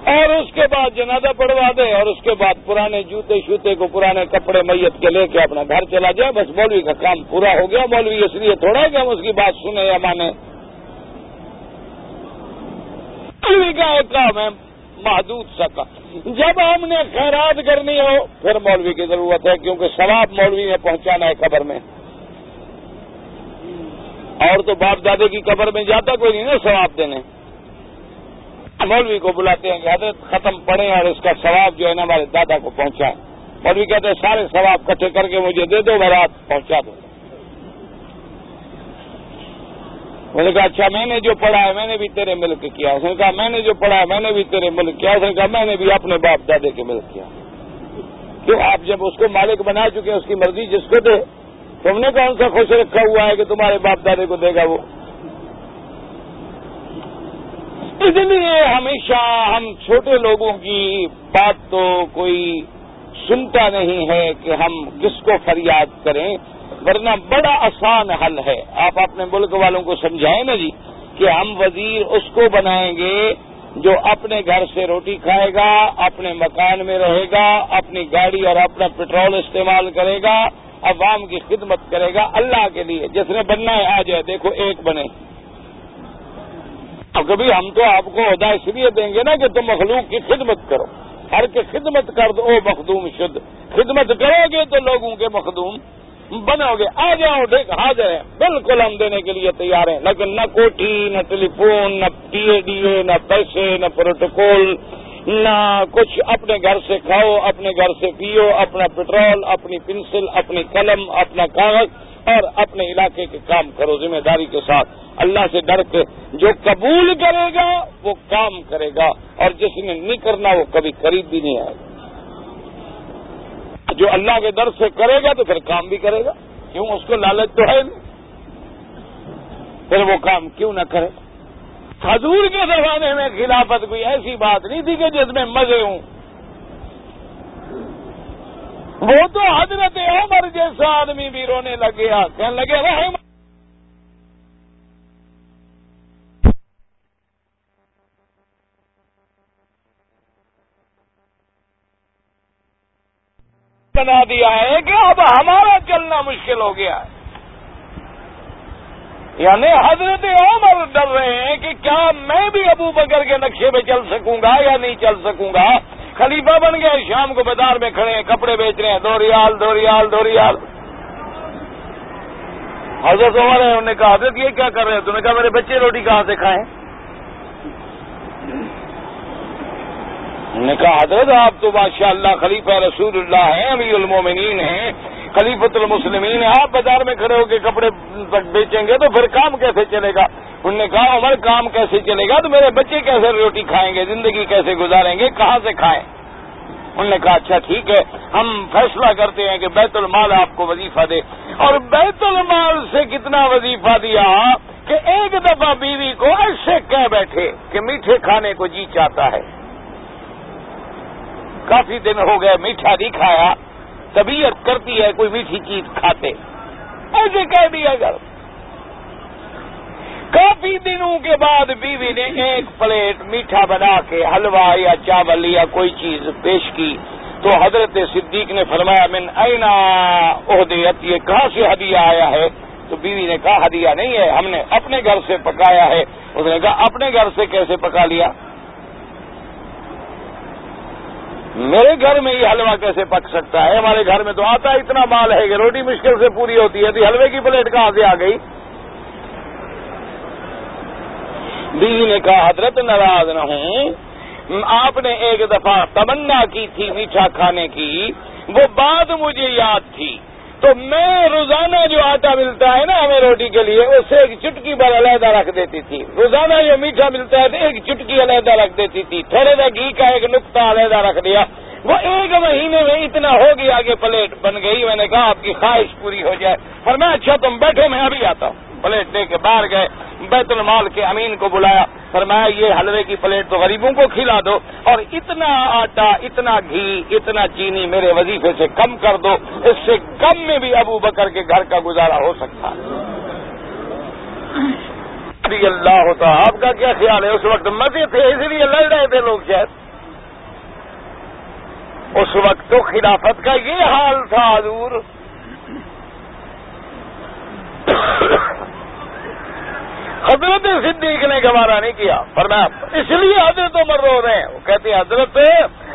اور اس کے بعد جنازہ پڑوا دے اور اس کے بعد پرانے جوتے شوتے کو پرانے کپڑے میت کے لے کے اپنا گھر چلا جائے۔ بس مولوی کا کام پورا ہو گیا۔ مولوی اس لیے تھوڑا کہ ہم اس کی بات سنیں یا مانے مولوی کا ایک کام ہے۔ محدود سا جب ہم نے خیرات کرنی ہو، پھر مولوی کی ضرورت ہے، کیونکہ ثواب مولوی میں پہنچانا ہے قبر میں۔ اور تو باپ دادے کی قبر میں جاتا کوئی نہیں نا ثواب دینے۔ مولوی کو بلاتے ہیں کہ حضرت ختم پڑے اور اس کا ثواب جو ہے نا ہمارے دادا کو پہنچائے مولوی کہتے ہیں، سارے ثواب کٹھے کر کے مجھے دے دو، میں رات پہنچا دو انہوں نے کہا اچھا میں نے جو پڑھا ہے، میں نے بھی تیرے ملک کیا۔ اس نے کہا، میں نے جو پڑھا ہے، میں نے بھی تیرے ملک کیا۔ اس نے کہا، میں نے بھی اپنے باپ دادے کے ملک کیا۔ کیوں؟ آپ جب اس کو مالک بنا چکے ہیں، اس کی مرضی جس کو دے تم نے کون سا خوش رکھا ہوا ہے کہ تمہارے باپ دادے کو دے گا وہ۔ اس لیے ہمیشہ ہم چھوٹے لوگوں کی بات تو کوئی سنتا نہیں ہے کہ ہم کس کو فریاد کریں۔ ورنہ بڑا آسان حل ہے۔ آپ اپنے ملک والوں کو سمجھائیں نا جی کہ ہم وزیر اس کو بنائیں گے جو اپنے گھر سے روٹی کھائے گا، اپنے مکان میں رہے گا، اپنی گاڑی اور اپنا پیٹرول استعمال کرے گا، عوام کی خدمت کرے گا اللہ کے لیے۔ جس نے بننا ہے، آ جائے۔ دیکھو، ایک بنے۔ اب کبھی ہم تو آپ کو عہدہ اس لیے دیں گے نا کہ تم مخلوق کی خدمت کرو۔ ہر کے خدمت کر دو مخدوم شد۔ خدمت کرو گے تو لوگوں کے مخدوم۔ بنو گے۔ آ جاؤ، دیکھ، حاضر ہیں۔ بالکل ہم دینے کے لیے تیار ہیں۔ لیکن نہ کوٹھی، نہ ٹیلی فون نہ پی اے ڈی اے، نہ پیسے، نہ پروٹوکول، نہ کچھ۔ اپنے گھر سے کھاؤ، اپنے گھر سے پیو، اپنا پیٹرول، اپنی پنسل، اپنی قلم، اپنا کاغذ اور اپنے علاقے کے کام کرو، ذمہ داری کے ساتھ۔ اللہ سے ڈر کے جو قبول کرے گا، وہ کام کرے گا۔ اور جس نے نہیں کرنا، وہ کبھی قریب بھی نہیں آئے گا۔ جو اللہ کے در سے کرے گا تو پھر کام بھی کرے گا۔ کیوں؟ اس کو لالچ تو ہے نہیں۔ پھر وہ کام کیوں نہ کرے۔ حضور کے زمانے میں خلافت کوئی ایسی بات نہیں تھی کہ جس میں مزے ہوں۔ وہ تو حضرت عمر جیسا آدمی بھی رونے لگے۔ کہنے لگے، رحم بنا دیا ہے کہ اب ہمارا چلنا مشکل ہو گیا ہے۔ یعنی حضرت عمر ڈر رہے ہیں کہ کیا میں بھی ابو بکر کے نقشے پہ چل سکوں گا یا نہیں چل سکوں گا۔ خلیفہ بن گئے، شام کو بازار میں کھڑے ہیں، کپڑے بیچ رہے ہیں۔ دو ریال دو ریال دو ریال۔ حضرت عمر ہے انہوں نے کہا، حضرت یہ کیا کر رہے ہیں؟ تم نے کہا، میرے بچے روٹی کہاں سے کھائیں نے کہا، حضرت آپ تو ماشاء اللہ خلیفہ رسول اللہ ہیں، امیر المومنین ہیں خلیفت المسلمین ہیں، آپ بازار میں کھڑے ہو کے کپڑے بیچیں گے تو پھر کام کیسے چلے گا؟ انہوں نے کہا، عمر، کام کیسے چلے گا؟ تو میرے بچے کیسے روٹی کھائیں گے؟ زندگی کیسے گزاریں گے؟ کہاں سے کھائیں؟ انہوں نے کہا اچھا ٹھیک ہے، ہم فیصلہ کرتے ہیں کہ بیت المال آپ کو وظیفہ دے۔ اور بیت المال سے کتنا وظیفہ دیا کہ ایک دفعہ بیوی کو ایسے کہہ بیٹھے کہ میٹھے کھانے کو جی چاہتا ہے۔ کافی دن ہو گئے، میٹھا نہیں کھایا، طبیعت کرتی ہے، کوئی میٹھی چیز کھاتے۔ ایسے کہہ دیا گھر کافی دنوں کے بعد بیوی نے ایک پلیٹ میٹھا بنا کے حلوہ یا چاول یا کوئی چیز پیش کی۔ تو حضرت صدیق نے فرمایا، من اینا عہدیت یہ کہاں سے ہدیہ آیا ہے؟ تو بیوی نے کہا، ہدیہ نہیں ہے، ہم نے اپنے گھر سے پکایا ہے۔ اس نے کہا، اپنے گھر سے کیسے پکا لیا؟ میرے گھر میں یہ حلوہ کیسے پک سکتا ہے؟ ہمارے گھر میں تو آتا اتنا مال ہے کہ روٹی مشکل سے پوری ہوتی ہے، تو حلوے کی پلیٹ کہاں سے آ گئی؟ بیوی نے کہا حضرت ناراض نہ ہوں۔ آپ نے ایک دفعہ تمنا کی تھی میٹھا کھانے کی، وہ بات مجھے یاد تھی۔ تو میں روزانہ جو آٹا ملتا ہے نا ہمیں روٹی کے لیے اسے ایک چٹکی پر علیحدہ رکھ دیتی تھی۔ روزانہ جو میٹھا ملتا ہے تو ایک چٹکی علیحدہ رکھ دیتی تھی۔ تھوڑے سا گھی کا ایک نقطہ علیحدہ رکھ دیا۔ وہ ایک مہینے میں اتنا ہو گیا کہ پلیٹ بن گئی۔ میں نے کہا، آپ کی خواہش پوری ہو جائے۔ پر میں اچھا تم بیٹھو، میں ابھی آتا ہوں۔ پلیٹ دے کے باہر گئے۔ بیت المال کے امین کو بلایا۔ فرمایا، یہ حلوے کی پلیٹ تو غریبوں کو کھلا دو اور اتنا آٹا، اتنا گھی، اتنا چینی میرے وظیفے سے کم کر دو، اس سے کم میں بھی ابو بکر کے گھر کا گزارا ہو سکتا اللہ ہوتا، آپ کا کیا خیال ہے؟ اس وقت مزے تھے، اس لیے لڑ رہے تھے لوگ شاید اس وقت تو خلافت کا یہ حال تھا، حضور۔ حضرت صدیق نے گوارا نہیں کیا۔ پر میں اس لیے حضرت عمر رو رہے ہیں۔ وہ کہتے ہیں، حضرت،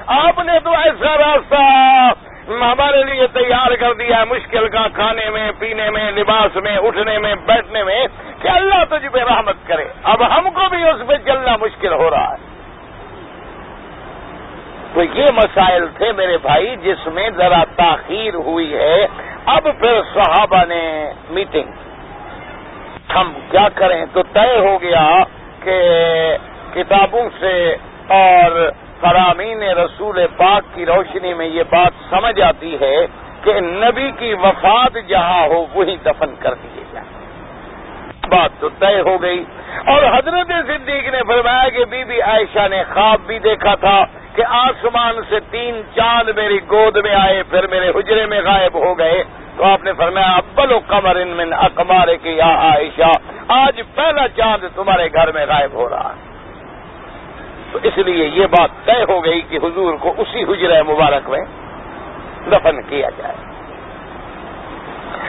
آپ نے تو ایسا راستہ ہمارے لیے تیار کر دیا ہے، مشکل کا کھانے میں، پینے میں، لباس میں، اٹھنے میں، بیٹھنے میں، کہ اللہ تجھ پہ رحمت کرے۔ اب ہم کو بھی اس پہ چلنا مشکل ہو رہا ہے۔ تو یہ مسائل تھے میرے بھائی، جس میں ذرا تاخیر ہوئی ہے۔ اب پھر صحابہ نے میٹنگ ہم کیا کریں؟ تو طے ہو گیا کہ کتابوں سے اور فرامین رسول پاک کی روشنی میں یہ بات سمجھ آتی ہے کہ نبی کی وفات جہاں ہو، وہی دفن کر دیے جائیں۔ بات تو طے ہو گئی۔ اور حضرت صدیق نے فرمایا کہ بی بی عائشہ نے خواب بھی دیکھا تھا۔ کہ آسمان سے تین چاند میری گود میں آئے، پھر میرے حجرے میں غائب ہو گئے۔ تو آپ نے فرمایا ابل و قمر ان من اکمار کی یا عائشہ، آج پہلا چاند تمہارے گھر میں غائب ہو رہا ہے۔ تو اس لیے یہ بات طے ہو گئی کہ حضور کو اسی حجر مبارک میں دفن کیا جائے۔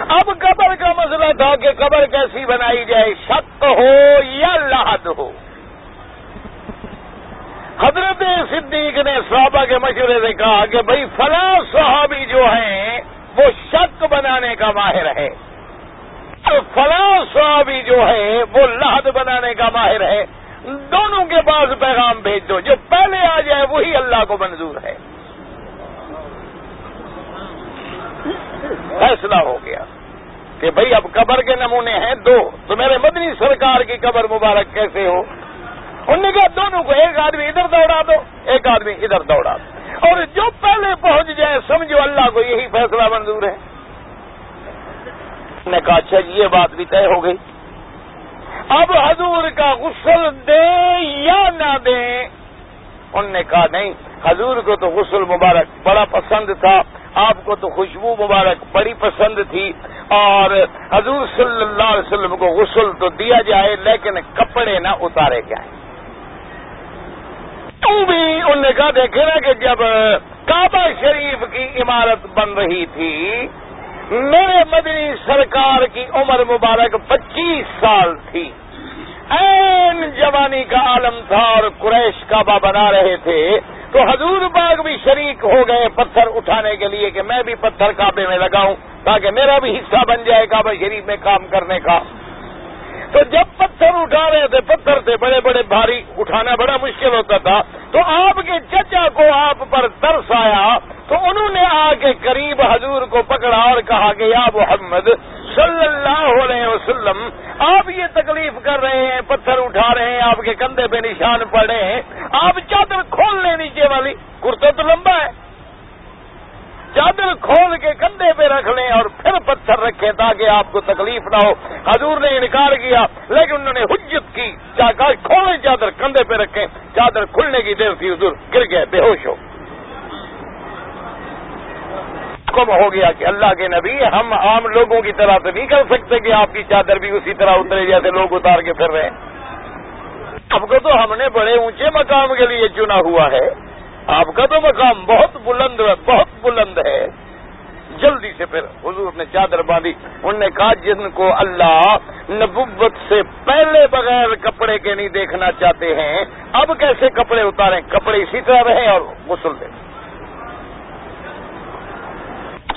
اب قبر کا مسئلہ تھا کہ قبر کیسی بنائی جائے، شک ہو یا لاحد ہو۔ حضرت صدیق نے صحابہ کے مشورے سے کہا کہ بھائی فلاں صحابی جو ہیں، وہ شک بنانے کا ماہر ہے۔ فلاں صحابی جو ہے وہ لحد بنانے کا ماہر ہے۔ دونوں کے پاس پیغام بھیج دو، جو پہلے آ جائے، وہی اللہ کو منظور ہے۔ فیصلہ ہو گیا کہ بھئی اب قبر کے نمونے ہیں، دو۔ تو میرے مدنی سرکار کی قبر مبارک کیسے ہو؟ انہوں نے کہا دونوں کو ایک آدمی ادھر دوڑا دو، ایک آدمی ادھر دوڑا دو۔ اور جو پہلے پہنچ جائے، سمجھو اللہ کو یہی فیصلہ منظور ہے۔ نے کہا اچھا جی یہ بات بھی طے ہو گئی۔ اب حضور کا غسل دیں یا نہ دیں ان نے کہا، نہیں، حضور کو تو غسل مبارک بڑا پسند تھا، آپ کو تو خوشبو مبارک بڑی پسند تھی۔ اور حضور صلی اللہ علیہ وسلم کو غسل تو دیا جائے، لیکن کپڑے نہ اتارے جائیں۔ تم بھی ان نے کہا دیکھے نا کہ جب کعبہ شریف کی عمارت بن رہی تھی، میرے مدنی سرکار کی عمر مبارک پچیس سال تھی۔ این جوانی کا عالم تھا اور قریش کعبہ بنا رہے تھے۔ تو حضور باغ بھی شریک ہو گئے پتھر اٹھانے کے لیے کہ میں بھی پتھر کعبے میں لگاؤں تاکہ میرا بھی حصہ بن جائے کعبہ شریف میں کام کرنے کا۔ تو جب پتھر اٹھا رہے تھے پتھر تھے بڑے بڑے بھاری اٹھانا بڑا مشکل ہوتا تھا، تو آپ کے چچا کو آپ پر ترس آیا، تو انہوں نے آ کے قریب حضور کو پکڑا اور کہا کہ یا محمد صلی اللہ علیہ وسلم، آپ یہ تکلیف کر رہے ہیں، پتھر اٹھا رہے ہیں، آپ کے کندھے پہ نشان پڑ رہے ہیں، آپ چادر کھول لیں نیچے والی، کرتا تو لمبا ہے۔ چادر کھول کے کندھے پہ رکھ لیں اور پھر پتھر رکھیں تاکہ آپ کو تکلیف نہ ہو حضور نے انکار کیا لیکن انہوں نے حجت کی کھولیں چادر کندھے پہ رکھیں چادر کھلنے کی دیر تھی حضور گر گئے بے ہوش ہو حکم ہو گیا کہ اللہ کے نبی ہم عام لوگوں کی طرح تو نہیں کر سکتے کہ آپ کی چادر بھی اسی طرح اترے جیسے لوگ اتار کے پھر رہے ہیں۔ آپ کو تو ہم نے بڑے اونچے مقام کے لیے چنا ہوا ہے۔ آپ کا تو مقام بہت بلند بہت بلند ہے۔ جلدی سے پھر حضور نے چادر باندھی۔ انہوں نے کہا، جن کو اللہ نبوت سے پہلے بغیر کپڑے کے نہیں دیکھنا چاہتے ہیں، اب کیسے کپڑے اتاریں؟ کپڑے اسی طرح رہیں اور غسل دیں۔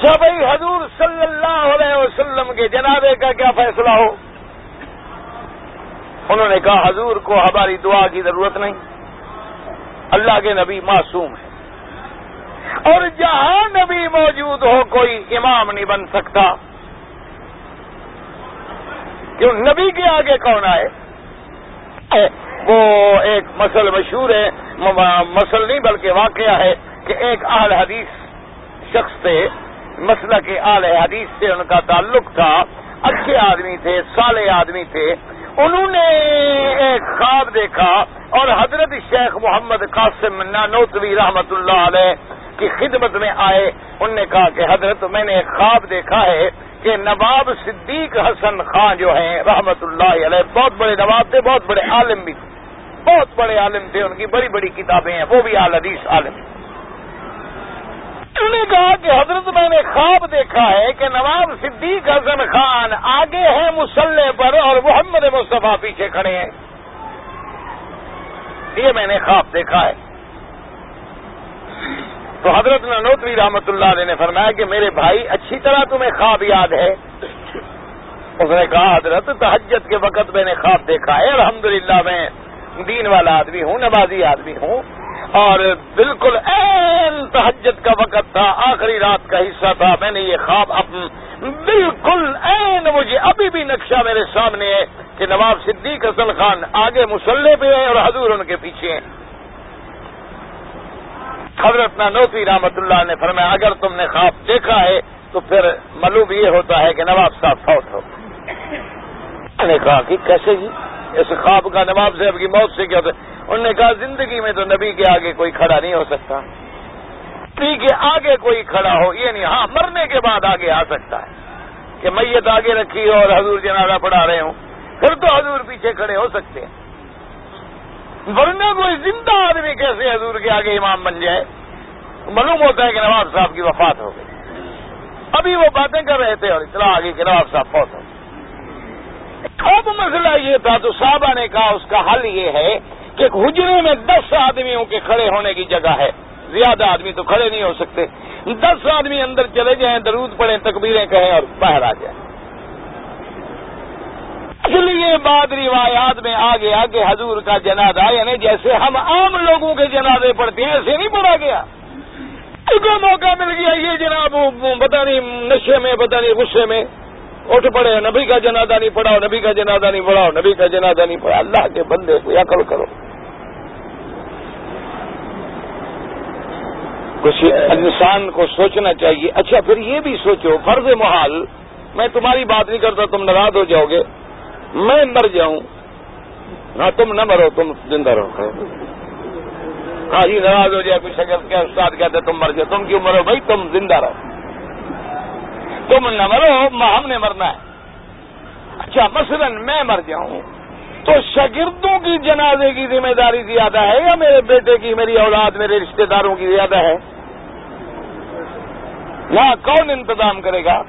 اچھا بھائی حضور صلی اللہ علیہ وسلم کے جنابے کا کیا فیصلہ ہو؟ انہوں نے کہا، حضور کو ہماری دعا کی ضرورت نہیں۔ اللہ کے نبی معصوم ہے اور جہاں نبی موجود ہو، کوئی امام نہیں بن سکتا۔ کیوں؟ نبی کے آگے کون آئے؟ وہ ایک مسل مشہور ہے، مسل نہیں بلکہ واقعہ ہے کہ ایک اہل حدیث شخص تھے۔ مسئلہ کے آل حدیث سے ان کا تعلق تھا، اچھے آدمی تھے سالے آدمی تھے۔ انہوں نے ایک خواب دیکھا اور حضرت شیخ محمد قاسم نانوتوی رحمت اللہ علیہ کی خدمت میں آئے۔ ان نے کہا کہ حضرت، میں نے ایک خواب دیکھا ہے کہ نواب صدیق حسن خان جو ہیں، رحمت اللہ علیہ، بہت بڑے نواب تھے، بہت بڑے عالم بھی بہت بڑے عالم تھے، ان کی بڑی بڑی کتابیں ہیں، وہ بھی حدیث عالم۔ انہوں نے کہا کہ حضرت میں نے خواب دیکھا ہے کہ نواب صدیق حسن خان آگے ہیں مسلح پر اور محمد مصطفیٰ پیچھے کھڑے ہیں۔ یہ میں نے خواب دیکھا ہے۔ تو حضرت نوتوی رحمت اللہ علیہ نے فرمایا کہ میرے بھائی، اچھی طرح تمہیں خواب یاد ہے۔ اس نے کہا، حضرت تحجت کے وقت میں نے خواب دیکھا ہے۔ الحمدللہ، میں دین والا آدمی ہوں، نمازی آدمی ہوں۔ اور بالکل این تحجت کا وقت تھا، آخری رات کا حصہ تھا۔ میں نے یہ خواب اپن بالکل این مجھے ابھی بھی نقشہ میرے سامنے ہے کہ نواب صدیق حسن خان آگے مسلح پہ ہے اور حضور ان کے پیچھے ہیں۔ حضرت نوتی رحمت اللہ نے فرمایا، اگر تم نے خواب دیکھا ہے تو پھر معلوم یہ ہوتا ہے کہ نواب صاحب فوت ہو۔ میں نے کہا کہ کیسے جی؟ اس خواب کا نواب صاحب کی موت سے کیا ہوتا ہے؟ انہوں نے کہا، زندگی میں تو نبی کے آگے کوئی کھڑا نہیں ہو سکتا۔ نبی کے آگے کوئی کھڑا ہو، یہ نہیں ہاں مرنے کے بعد آگے آ سکتا ہے کہ میت آگے رکھی ہو اور حضور جنازہ پڑھا رہے ہوں۔ پھر تو حضور پیچھے کھڑے ہو سکتے ہیں۔ ورنہ کوئی زندہ آدمی کیسے حضور کے آگے امام بن جائے؟ معلوم ہوتا ہے کہ نواب صاحب کی وفات ہو گئی۔ ابھی وہ باتیں کر رہے تھے اور اطلاع آگے کہ نواب صاحب فوت ہو اب مسئلہ یہ تھا تو صحابہ نے کہا، اس کا حل یہ ہے کہ حجرے میں دس آدمیوں کے کھڑے ہونے کی جگہ ہے۔ زیادہ آدمی تو کھڑے نہیں ہو سکتے۔ دس آدمی اندر چلے جائیں، درود پڑیں تکبیریں کہیں اور باہر آ جائیں۔ اس لیے بعد روایات میں آ گیا کہ حضور کا جنازہ یعنی جیسے ہم عام لوگوں کے جنازے پڑھتے ہیں، ایسے نہیں پڑھا گیا۔ کو موقع مل گیا، یہ جناب پتا نہیں، نشے میں پتا نہیں، غصے میں۔ اٹھ پڑے، نبی کا جنازہ نہیں پڑھاؤ، نبی کا جنازہ نہیں پڑھاؤ، نبی کا جنازہ نہیں پڑھا اللہ کے بندے کو عقل کرو۔ کچھ انسان کو سوچنا چاہیے۔ اچھا پھر یہ بھی سوچو، فرض محال، میں تمہاری بات نہیں کرتا، تم ناراض ہو جاؤ گے۔ میں مر جاؤں۔ ہاں تم نہ مرو، تم زندہ رہو۔ ہاں جی ناراض ہو جائے، کچھ اگر کیا استاد کہتے تم مر جاؤ۔ تم کیوں مرو؟ بھائی، تم زندہ رہو۔ تم نہ مرو ہم نے مرنا ہے۔ اچھا مثلا میں مر جاؤں۔ تو شاگردوں کی جنازے کی ذمہ داری زیادہ ہے یا میرے بیٹے کی، میری اولاد، میرے رشتہ داروں کی زیادہ ہے؟ یہاں کون انتظام کرے گا؟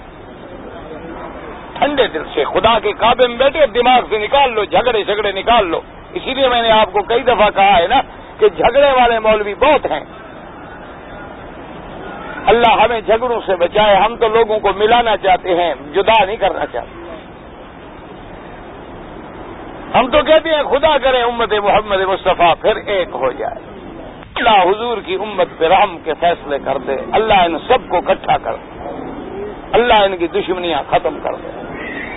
ٹھنڈے دل سے خدا کے کعبے میں بیٹھے، دماغ سے نکال لو، جھگڑے جھگڑے نکال لو۔ اسی لیے میں نے آپ کو کئی دفعہ کہا ہے نا کہ جھگڑے والے مولوی بہت ہیں۔ اللہ ہمیں جھگڑوں سے بچائے، ہم تو لوگوں کو ملانا چاہتے ہیں، جدا نہیں کرنا چاہتے۔ ہم تو کہتے ہیں خدا کرے امت محمد مصطفیٰ پھر ایک ہو جائے۔ اللہ حضور کی امت پہ رحم کے فیصلے کر دے۔ اللہ ان سب کو اکٹھا کر دے۔ اللہ ان کی دشمنیاں ختم کر دے۔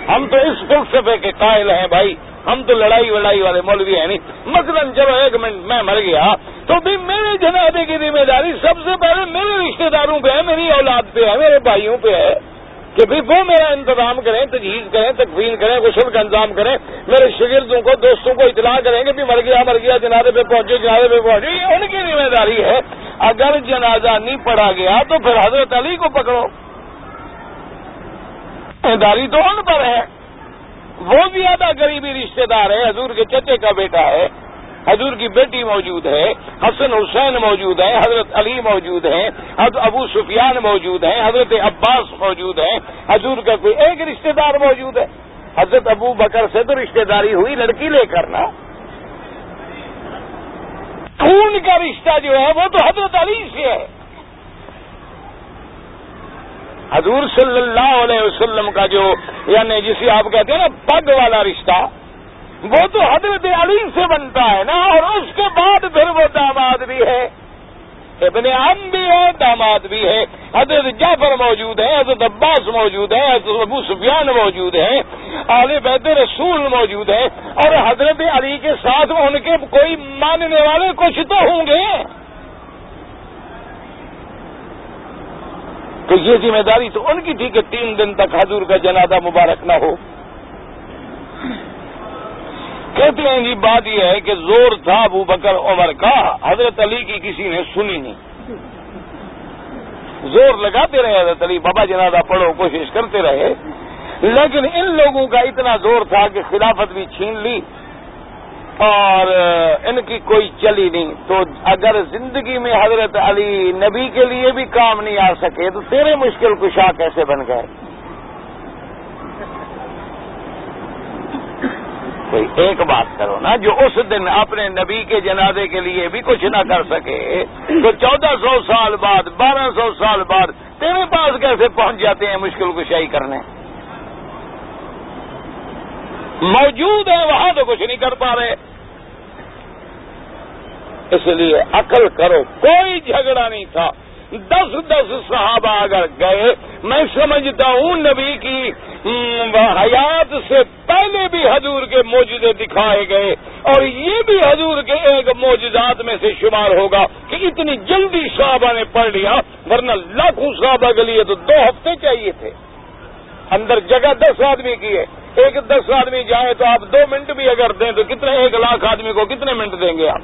ہم تو اس فلسفے کے قائل ہیں بھائی۔ ہم تو لڑائی وڑائی والے مولوی ہیں نہیں۔ مثلا چلو ایک منٹ میں مر گیا، تو بھی میرے جنازے کی ذمہ داری سب سے پہلے میرے رشتہ داروں پہ ہے، میری اولاد پہ ہے، میرے بھائیوں پہ ہے۔ کہ بھی وہ میرا انتظام کریں، تجہیز کریں، تکفین کریں، غسل کا انتظام کریں، میرے شگردوں کو، دوستوں کو اطلاع کریں کہ بھی مر گیا مر گیا، جنازے پہ پہنچے، جنازے پہ پہنچے، یہ ان کی ذمہ داری ہے۔ اگر جنازہ نہیں پڑا گیا تو پھر حضرت علی کو پکڑو۔ داری تو ان پر ہے۔ وہ زیادہ غریبی رشتے دار ہے، حضور کے چچے کا بیٹا ہے۔ حضور کی بیٹی موجود ہے، حسن حسین موجود ہے، حضرت علی موجود ہیں، حضرت ابو سفیان موجود ہیں، حضرت عباس موجود ہیں۔ حضور کا کوئی ایک رشتہ دار موجود ہے۔ حضرت ابو بکر سے تو رشتہ داری ہوئی، لڑکی لے کر نا۔ خون کا رشتہ جو ہے، وہ تو حضرت علی سے ہے۔ حضور صلی اللہ علیہ وسلم کا جو یعنی جسے آپ کہتے ہیں نا، پگ والا رشتہ۔ وہ تو حضرت علی سے بنتا ہے نا، اور اس کے بعد پھر وہ داماد بھی ہے۔ ابن عم بھی ہے، داماد بھی ہے۔ حضرت جعفر موجود ہے، حضرت عباس موجود ہے، حضرت ابو سفیان موجود ہے علی بیت رسول موجود ہے۔ اور حضرت علی کے ساتھ ان کے کوئی ماننے والے کچھ تو ہوں گے۔ تو یہ ذمہ داری تو ان کی تھی کہ تین دن تک حضور کا جنازہ مبارک نہ ہو۔ کہتے ہیں جی بات یہ ہے کہ زور تھا ابو بکر عمر کا، حضرت علی کی کسی نے سنی نہیں۔ زور لگاتے رہے حضرت علی، بابا جنازہ پڑھو، کوشش کرتے رہے۔ لیکن ان لوگوں کا اتنا زور تھا کہ خلافت بھی چھین لی۔ اور ان کی کوئی چلی نہیں۔ تو اگر زندگی میں حضرت علی نبی کے لیے بھی کام نہیں آ سکے، تو تیرے مشکل کشا کیسے بن گئے؟ کوئی ایک بات کرو نا جو اس دن اپنے نبی کے جنازے کے لیے بھی کچھ نہ کر سکے، تو چودہ سو سال بعد، بارہ سو سال بعد تیرے پاس کیسے پہنچ جاتے ہیں مشکل کشائی کرنے؟ موجود ہے وہاں تو کچھ نہیں کر پا رہے۔ اس لیے عقل کرو، کوئی جھگڑا نہیں تھا۔ دس دس صحابہ اگر گئے، میں سمجھتا ہوں نبی کی حیات سے پہلے بھی حضور کے موجودے دکھائے گئے، اور یہ بھی حضور کے ایک موجودات میں سے شمار ہوگا کہ اتنی جلدی صحابہ نے پڑھ لیا، ورنہ لاکھوں صحابہ کے لیے تو دو ہفتے چاہیے تھے۔ اندر جگہ دس آدمی کی ہے۔ ایک دس آدمی جائے تو آپ دو منٹ بھی اگر دیں تو کتنے، ایک لاکھ آدمی کو کتنے منٹ دیں گے آپ؟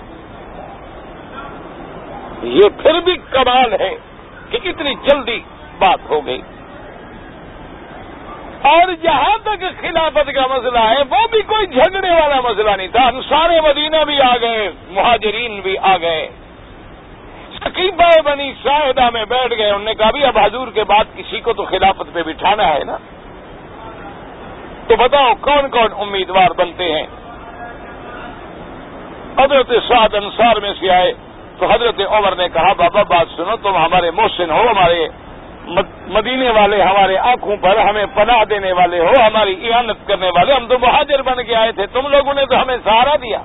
یہ پھر بھی کمال ہے کہ اتنی جلدی بات ہو گئی۔ اور جہاں تک خلافت کا مسئلہ ہے، وہ بھی کوئی جھگڑے والا مسئلہ نہیں تھا۔ سارے مدینہ بھی آ گئے، مہاجرین بھی آ گئے۔ سکیبہ بنی شاہدہ میں بیٹھ گئے۔ انہوں نے کہا بھی اب حضور کے بعد کسی کو تو خلافت پہ بٹھانا ہے نا۔ تو بتاؤ، کون کون امیدوار بنتے ہیں؟ حضرت سعد انصار میں سے آئے۔ تو حضرت عمر نے کہا، بابا، بات سنو، تم ہمارے محسن ہو، ہمارے مدینے والے ہمارے آنکھوں پر ہمیں پناہ دینے والے ہو، ہماری اعانت کرنے والے ہم تو مہاجر بن کے آئے تھے، تم لوگوں نے تو ہمیں سہارا دیا.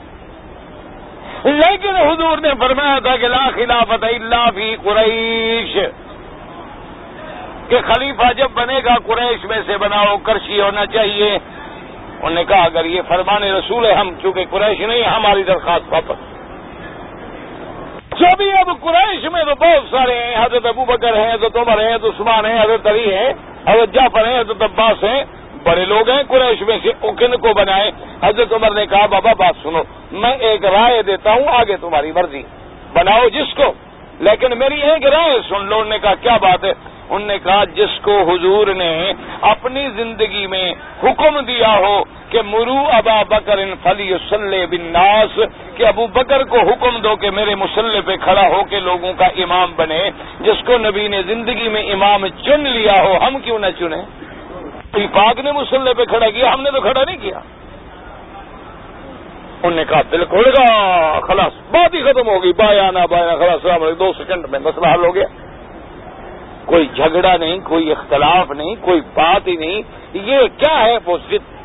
لیکن حضور نے فرمایا تھا کہ لا خلافت اللہ فی قریش، کہ خلیفہ جب بنے گا قریش میں سے بناؤ کرشی ہونا چاہیے۔ انہوں نے کہا، اگر یہ فرمان رسول ہے، ہم چونکہ قریش نہیں، ہماری درخواست واپس جو بھی اب قریش میں تو بہت سارے ہیں، حضرت ابو بکر ہیں، حضرت عمر ہیں، حضرت عثمان ہیں، حضرت علی ہیں، حضرت جعفر ہیں، حضرت عباس ہیں، بڑے لوگ ہیں قریش میں سے کن کو بنائے۔ حضرت عمر نے کہا، بابا بات سنو، میں ایک رائے دیتا ہوں، آگے تمہاری مرضی۔ بناؤ جس کو۔ لیکن میری ایک رائے سن لو نے کہا، کیا بات ہے؟ انہوں نے کہا، جس کو حضور نے اپنی زندگی میں حکم دیا ہو کہ مرو ابا بکر ان فلی بن ناس کہ ابو بکر کو حکم دو کہ میرے مسلح پہ کھڑا ہو کے لوگوں کا امام بنے، جس کو نبی نے زندگی میں امام چن لیا ہو، ہم کیوں نہ چنے پاک نے مسلح پہ کھڑا کیا؟ ہم نے تو کھڑا نہیں کیا۔ انہوں نے کہا بالکل گا خلاص، بات ہی ختم ہوگی بایا نا بایا، خلاص دو سیکنڈ میں مسئلہ حل ہو گیا۔ کوئی جھگڑا نہیں، کوئی اختلاف نہیں، کوئی بات ہی نہیں۔ یہ کیا ہے وہ ضد؟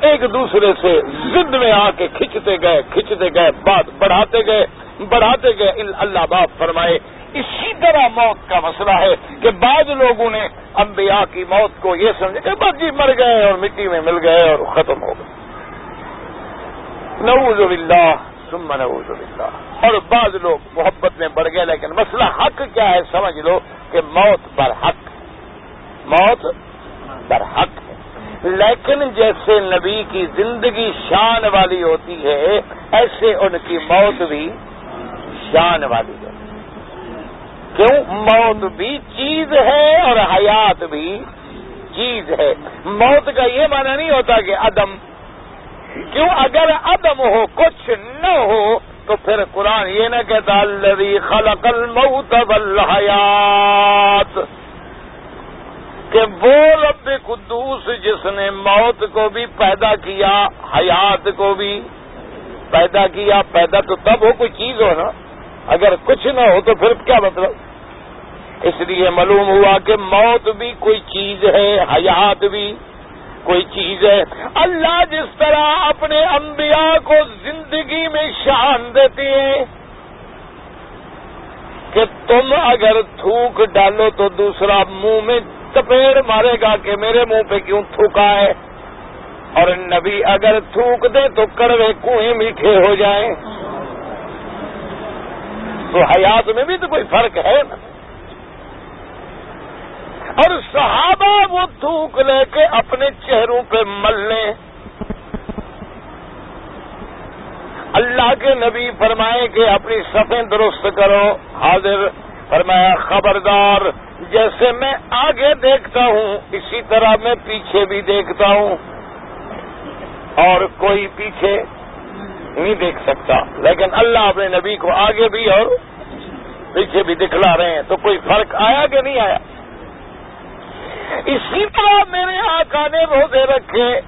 ایک دوسرے سے ضد میں آ کے کھچتے گئے کھچتے گئے، بات بڑھاتے گئے بڑھاتے گئے۔ اللہ باپ فرمائے، اسی طرح موت کا مسئلہ ہے کہ بعض لوگوں نے انبیاء کی موت کو یہ سمجھا کہ بس جی مر گئے اور مٹی میں مل گئے اور ختم ہو گئے۔ نعوذ باللہ، ثم نعوذ باللہ۔ اور بعض لوگ محبت میں بڑھ گئے، لیکن مسئلہ حق کیا ہے؟ سمجھ لو کہ موت بر حق موت بر حق لیکن جیسے نبی کی زندگی شان والی ہوتی ہے، ایسے ان کی موت بھی شان والی ہے۔ کیوں؟ موت بھی چیز ہے اور حیات بھی چیز ہے۔ موت کا یہ معنی نہیں ہوتا کہ عدم۔ کیوں؟ اگر عدم ہو، کچھ نہ ہو، تو پھر قرآن یہ نہ کہتا الذي خلق الموت والحیات۔ کہ وہ رب قدوس جس نے موت کو بھی پیدا کیا، حیات کو بھی پیدا کیا، پیدا تو تب ہو کوئی چیز ہو نا۔ اگر کچھ نہ ہو تو پھر کیا مطلب؟ اس لیے معلوم ہوا کہ موت بھی کوئی چیز ہے، حیات بھی کوئی چیز ہے۔ اللہ جس طرح اپنے انبیاء کو زندگی میں شان دیتی ہے کہ تم اگر تھوک ڈالو تو دوسرا منہ میں چپیڑ مارے گا کہ میرے منہ پہ کیوں تھوکا ہے؟ اور نبی اگر تھوک دے تو کڑوے کنویں میٹھے ہو جائیں۔ تو حیات میں بھی تو کوئی فرق ہے نا؟ اور صحابہ وہ تھوک لے کے اپنے چہروں پہ مل لیں۔ اللہ کے نبی فرمائے کہ اپنی سفیں درست کرو۔ حاضر فرمایا، خبردار، جیسے میں آگے دیکھتا ہوں، اسی طرح میں پیچھے بھی دیکھتا ہوں۔ اور کوئی پیچھے نہیں دیکھ سکتا۔ لیکن اللہ اپنے نبی کو آگے بھی اور پیچھے بھی دکھلا رہے ہیں۔ تو کوئی فرق آیا کہ نہیں آیا؟ اسی طرح میرے آقا نے روزے رکھے۔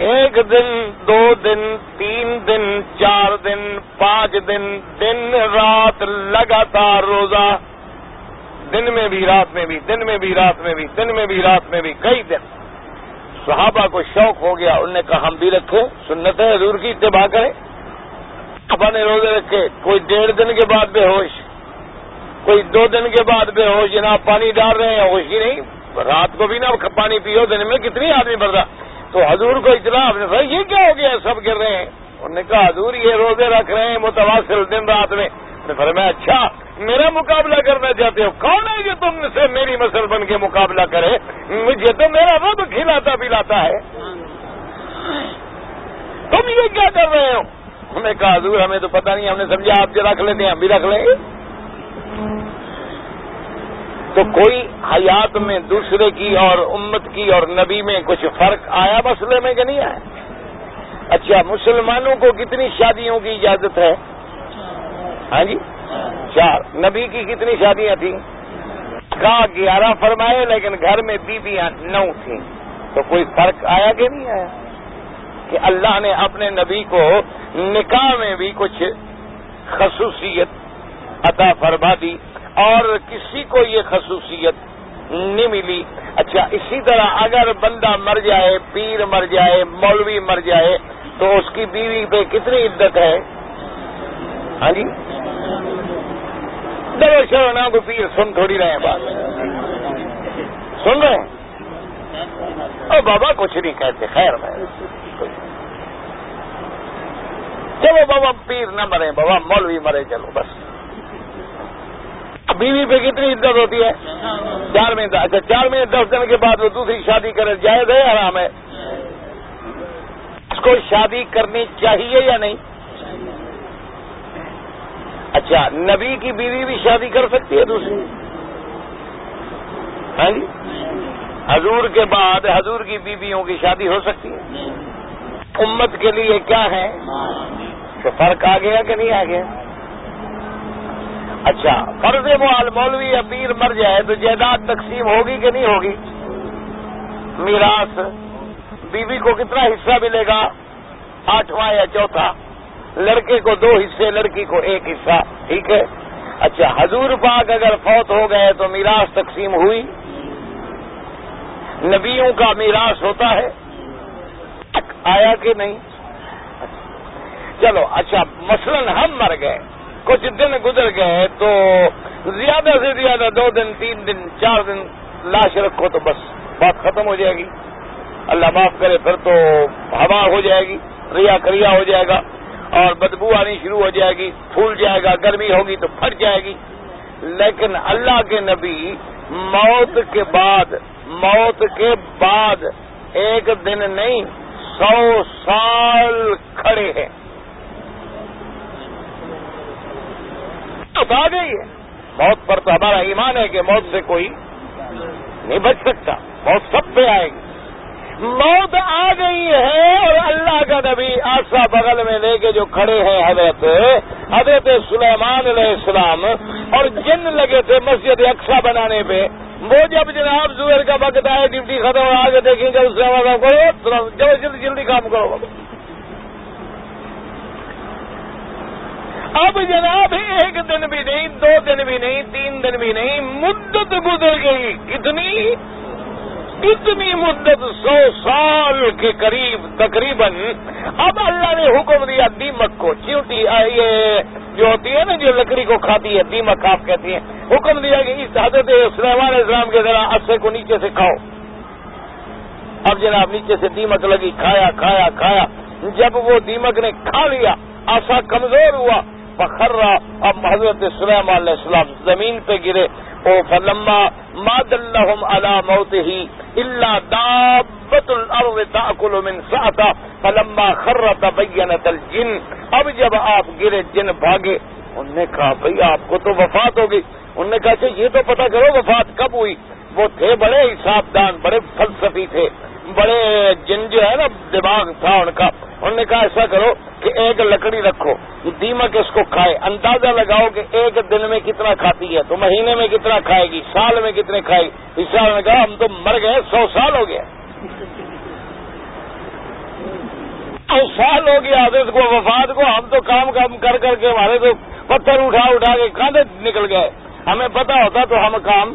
ایک دن، دو دن، تین دن، چار دن، پانچ دن دن، رات لگاتار روزہ۔ دن میں بھی، رات میں بھی، دن میں بھی، رات میں بھی، دن میں بھی، رات میں بھی، کئی دن۔ صحابہ کو شوق ہو گیا، انہوں نے کہا، ہم بھی رکھے سنت ہے حضور کی اتباع کریں۔ ابا نے روزے رکھے، کوئی ڈیڑھ دن کے بعد بے ہوش، کوئی دو دن کے بعد بے ہوش، جناب پانی ڈال رہے ہیں، ہوش ہی نہیں۔ رات کو بھی نا پانی پیو، دن میں کتنی آدمی بڑھتا تو حضور کو اطلاع آپ نے یہ کیا ہو گیا؟ سب گر رہے ہیں۔ انہوں نے کہا، حضور، یہ روزے رکھ رہے ہیں متواصل دن رات میں۔ فرمایا اچھا میرا مقابلہ کرنا چاہتے ہو۔ کون ہے جو تم سے میری مسل بن کے مقابلہ کرے؟ مجھے تو میرا رب کھلاتا پلاتا ہے۔ تم یہ کیا کر رہے ہو؟ انہوں نے کہا، حضور، ہمیں تو پتہ نہیں، ہم نے سمجھا، آپ جو رکھ لیتے ہیں، ہم بھی رکھ لیں۔ گے تو کوئی حیات میں دوسرے کی اور امت کی اور نبی میں کچھ فرق آیا مسئلے میں کہ نہیں آیا؟ اچھا مسلمانوں کو کتنی شادیوں کی اجازت ہے؟ ہاں جی؟ چار نبی کی کتنی شادیاں تھیں؟ کہا گیارہ فرمائے، لیکن گھر میں بیویاں نو تھیں۔ تو کوئی فرق آیا کہ نہیں آیا؟ کہ اللہ نے اپنے نبی کو نکاح میں بھی کچھ خصوصیت عطا فرما دی اور کسی کو یہ خصوصیت نہیں ملی۔ اچھا اسی طرح اگر بندہ مر جائے، پیر مر جائے، مولوی مر جائے، تو اس کی بیوی پہ کتنی عدت ہے؟ ہاں جی؟ نا کو پیر سن تھوڑی رہے ہیں بات۔ سن رہے ہیں؟ او بابا کچھ نہیں کہتے، خیر میں۔ چلو بابا، پیر نہ مرے بابا مولوی مرے، چلو بس۔ بیوی پہ کتنی عزت ہوتی ہے؟ چار مہینے اچھا چار مہینے دس دن کے بعد وہ دوسری شادی کرے، جائز ہے آرام ہے؟ اس کو شادی کرنی چاہیے یا نہیں؟ اچھا نبی کی بیوی بھی شادی کر سکتی ہے دوسری؟ ہاں جی؟ حضور کے بعد حضور کی بیویوں کی شادی ہو سکتی ہے؟ امت کے لیے کیا ہے؟ کہ فرق آ گیا کہ نہیں آ گیا؟ اچھا فرض مال مولوی یا پیر مر جائے تو جائیداد تقسیم ہوگی کہ نہیں ہوگی؟ میراث بیوی کو کتنا حصہ ملے گا؟ آٹھواں یا چوتھا؟ لڑکے کو دو حصے، لڑکی کو ایک حصہ، ٹھیک ہے؟ اچھا حضور پاک اگر فوت ہو گئے تو میراث تقسیم ہوئی؟ نبیوں کا میراث ہوتا ہے؟ آیا کہ نہیں؟ چلو اچھا مثلا ہم مر گئے۔ کچھ دن گزر گئے تو زیادہ سے زیادہ دو دن، تین دن، چار دن لاش رکھو تو بس بات ختم ہو جائے گی۔ اللہ معاف کرے، پھر تو ہوا ہو جائے گی، ریا کریا ہو جائے گا اور بدبو آنی شروع ہو جائے گی، پھول جائے گا، گرمی ہوگی تو پھٹ جائے گی۔ لیکن اللہ کے نبی موت کے بعد، موت کے بعد ایک دن نہیں، سو سال کھڑے ہیں۔ موت آ گئی ہے۔ موت پر تو ہمارا ایمان ہے کہ موت سے کوئی نہیں بچ سکتا۔ موت سب پہ آئے گی۔ موت آ گئی ہے اور اللہ کا نبی آسا بغل میں لے کے جو کھڑے ہیں حضرت حضرت سلیمان علیہ السلام، اور جن لگے تھے مسجد اقسا بنانے پہ، وہ جب جناب زبیر کا وقت آئے ڈیوٹی ختم ہو، آگے دیکھیں گے اس سے کرو جلدی جلدی کام کرو۔ اب جناب ایک دن بھی نہیں، دو دن بھی نہیں، تین دن بھی نہیں، مدت گزر گئی۔ کتنی اتنی مدت سو سال کے قریب، تقریباً اب اللہ نے حکم دیا، دیمک کو چیوٹی یہ جو ہوتی ہے نا، جو لکڑی کو کھاتی ہے، دیمک آپ کہتی ہیں۔ حکم دیا کہ اس حضرت سلیمان اسلام کے ذرا اصے کو نیچے سے کھاؤ۔ اب جناب نیچے سے دیمک لگی، کھایا کھایا کھایا۔ جب وہ دیمک نے کھا لیا، آسا کمزور ہوا۔ پخرا اب حضرت سلیمان علیہ السلام زمین پہ گرے۔ او فلما ماد اللہ علا موت ہی اللہ دابت الارض تاکل من ساتا فلما خرت بینت الجن۔ اب جب آپ گرے جن بھاگے۔ انہوں نے کہا بھئی آپ کو تو وفات ہو گئی انہوں نے کہا اچھا، یہ تو پتا کرو وفات کب ہوئی؟ وہ تھے بڑے حساب دان بڑے فلسفی تھے۔ بڑے جن جو ہے نا دماغ تھا ان کا۔ انہوں نے کہا ایسا کرو کہ ایک لکڑی رکھو دیمک اس کو کھائے۔ اندازہ لگاؤ کہ ایک دن میں کتنا کھاتی ہے، تو مہینے میں کتنا کھائے گی، سال میں کتنے کھائے گی؟ اس سال میں کہا، ہم تو مر گئے، سو سال ہو گیا۔ سو سال ہو گیا اس کو، وفات کو، ہم تو کام کام کر کر کے ہمارے تو پتھر اٹھا اٹھا کے کاندھے نکل گئے۔ ہمیں پتا ہوتا تو ہم کام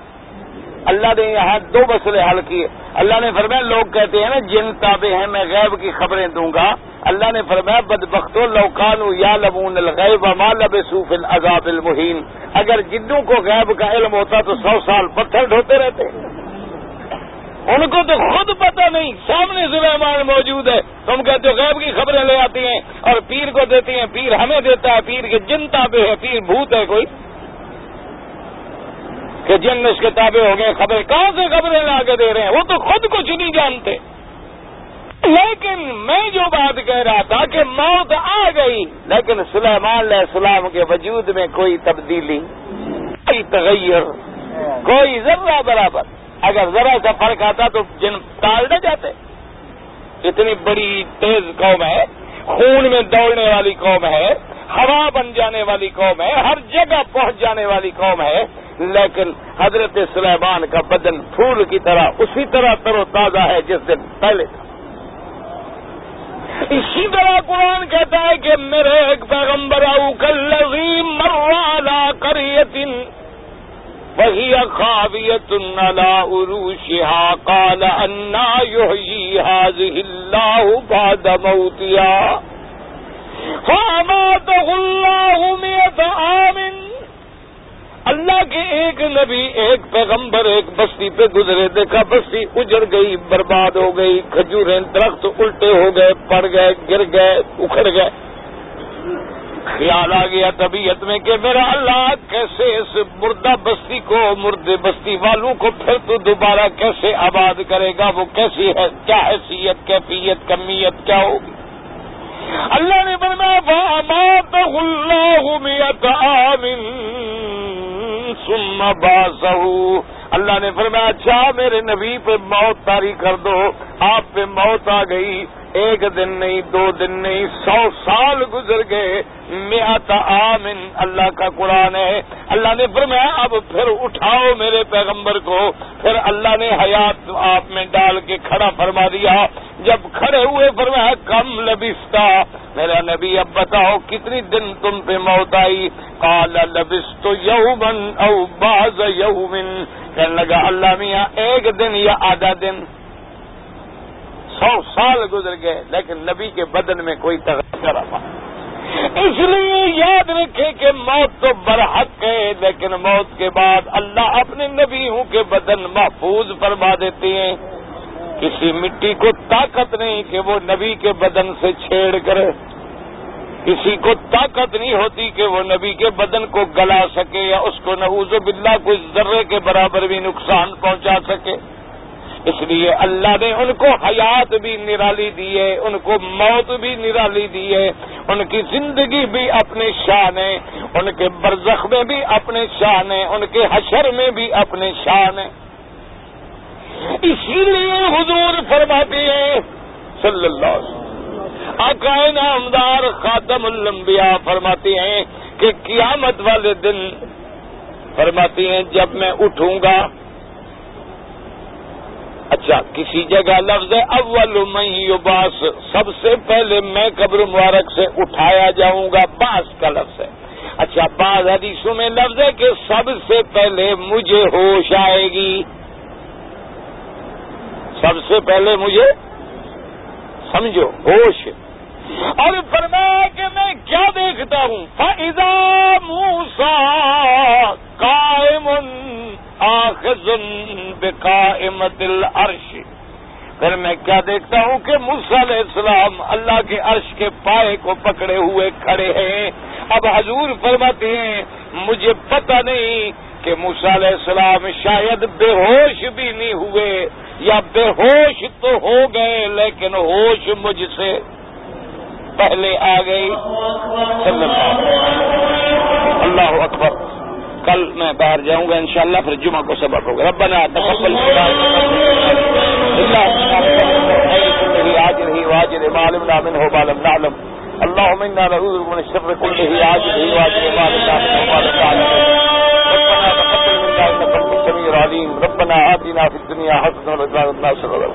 اللہ نے یہاں دو مسئلے حل کیے۔ اللہ نے فرمایا، لوگ کہتے ہیں نا، جن تابے ہیں، میں غیب کی خبریں دوں گا۔ اللہ نے فرمایا، بدبختو لوکان یا لمون الغیب ما لبسوف العذاب المہین۔ اگر جدوں کو غیب کا علم ہوتا تو سو سال پتھر ڈھوتے رہتے۔ ان کو تو خود پتہ نہیں، سامنے سلیمان موجود ہے۔ تم کہتے ہو، غیب کی خبریں لے آتی ہیں اور پیر کو دیتی ہیں۔ پیر ہمیں دیتا ہے، پیر کے جن تابے ہے پیر بھوت ہے کوئی۔ کہ جن اس کے تابع ہو گئے خبریں کہاں سے خبریں لا کے دے رہے ہیں؟ وہ تو خود کچھ نہیں جانتے۔ لیکن میں جو بات کہہ رہا تھا کہ موت آ گئی، لیکن سلیمان علیہ السلام کے وجود میں کوئی تبدیلی، کوئی تغیر، کوئی ذرہ برابر۔ اگر ذرا سا فرق آتا تو جن ٹال نہ جاتے۔ اتنی بڑی تیز قوم ہے، خون میں دوڑنے والی قوم ہے، ہوا بن جانے والی قوم ہے، ہر جگہ پہنچ جانے والی قوم ہے۔ لیکن حضرت سلیمان کا بدن پھول کی طرح اسی طرح تر و تازہ ہے جس دن پہلے تھا۔ اسی طرح قرآن کہتا ہے کہ میرے ایک پیغمبر او کل مروالا کریتن وہی خاویت نلا عروشها قال انا يحيي هذه الله بعد موتها فاماته الله مئة اللہ کے ایک نبی، ایک پیغمبر، ایک بستی پہ گزرے، دیکھا بستی اجڑ گئی، برباد ہو گئی، کھجوریں درخت الٹے ہو گئے، پڑ گئے، گر گئے، اکھڑ گئے۔ خیال آ گیا طبیعت میں کہ میرا اللہ کیسے اس مردہ بستی کو مردے بستی والوں کو پھر تو دوبارہ کیسے آباد کرے گا؟ وہ کیسی ہے؟ کیا حیثیت، کیفیت، کمیت کیا ہوگی؟ اللہ نے ثم باسہو اللہ نے فرمایا اچھا میرے نبی پہ موت تاری کر دو، آپ پہ موت آ گئی۔ ایک دن نہیں، دو دن نہیں، سو سال گزر گئے میں آتا آمن اللہ کا قرآن ہے۔ اللہ نے فرمایا، اب پھر اٹھاؤ میرے پیغمبر کو۔ پھر اللہ نے حیات آپ میں ڈال کے کھڑا فرما دیا۔ جب کھڑے ہوئے فرمایا، کم لبستا۔ میرا نبی، اب بتاؤ، کتنی دن تم پہ موت آئی؟ کالا لبس تو یومن او باز یومن۔ کہنے لگا، اللہ میاں، ایک دن یا آدھا دن۔ سو سال گزر گئے، لیکن نبی کے بدن میں کوئی تغیر آ اس لیے یاد رکھے کہ موت تو برحق ہے، لیکن موت کے بعد اللہ اپنے نبیوں کے بدن محفوظ فرما دیتے ہیں۔ کسی مٹی کو طاقت نہیں کہ وہ نبی کے بدن سے چھیڑ کرے۔ کسی کو طاقت نہیں ہوتی کہ وہ نبی کے بدن کو گلا سکے یا اس کو نعوذ باللہ کوئی ذرے کے برابر بھی نقصان پہنچا سکے۔ اس لیے اللہ نے ان کو حیات بھی نرالی دی ہے، ان کو موت بھی نرالی دی ہے۔ ان کی زندگی بھی اپنے شان ہے، ان کے برزخ میں بھی اپنے شان ہے، ان کے حشر میں بھی اپنے شان ہے۔ اسی لیے حضور فرماتے ہیں، صلی اللہ علیہ وسلم عقائد نامدار خاتم الانبیاء فرماتے ہیں کہ قیامت والے دن فرماتی ہیں، جب میں اٹھوں گا اچھا کسی جگہ لفظ ہے اول میں باس سب سے پہلے میں قبر مبارک سے اٹھایا جاؤں گا باس کا لفظ ہے۔ اچھا بعض حدیثوں میں لفظ ہے کہ سب سے پہلے مجھے ہوش آئے گی۔ سب سے پہلے مجھے، سمجھو، ہوش۔ اور فرمایا کہ میں کیا دیکھتا ہوں؟ فائدہ موسا قائم آخذ بقائمت العرش۔ پھر میں کیا دیکھتا ہوں کہ علیہ السلام اللہ کے عرش کے پائے کو پکڑے ہوئے کھڑے ہیں۔ اب حضور فرماتے ہیں، مجھے پتہ نہیں کہ علیہ السلام شاید بے ہوش بھی نہیں ہوئے یا بے ہوش تو ہو گئے لیکن ہوش مجھ سے۔ پہلے آ گئی۔ اللہ اکبر۔ کل میں باہر جاؤں گا انشاءاللہ، پھر جمعہ کو سبق ہوگا۔ ربنا تقبل آج رہی اللهم انا نعوذ من الشر كله عاجله ما نعلم ربنا تقبل منا انك انت السميع العليم ربنا آتنا في الدنيا حسنه وفي الاخره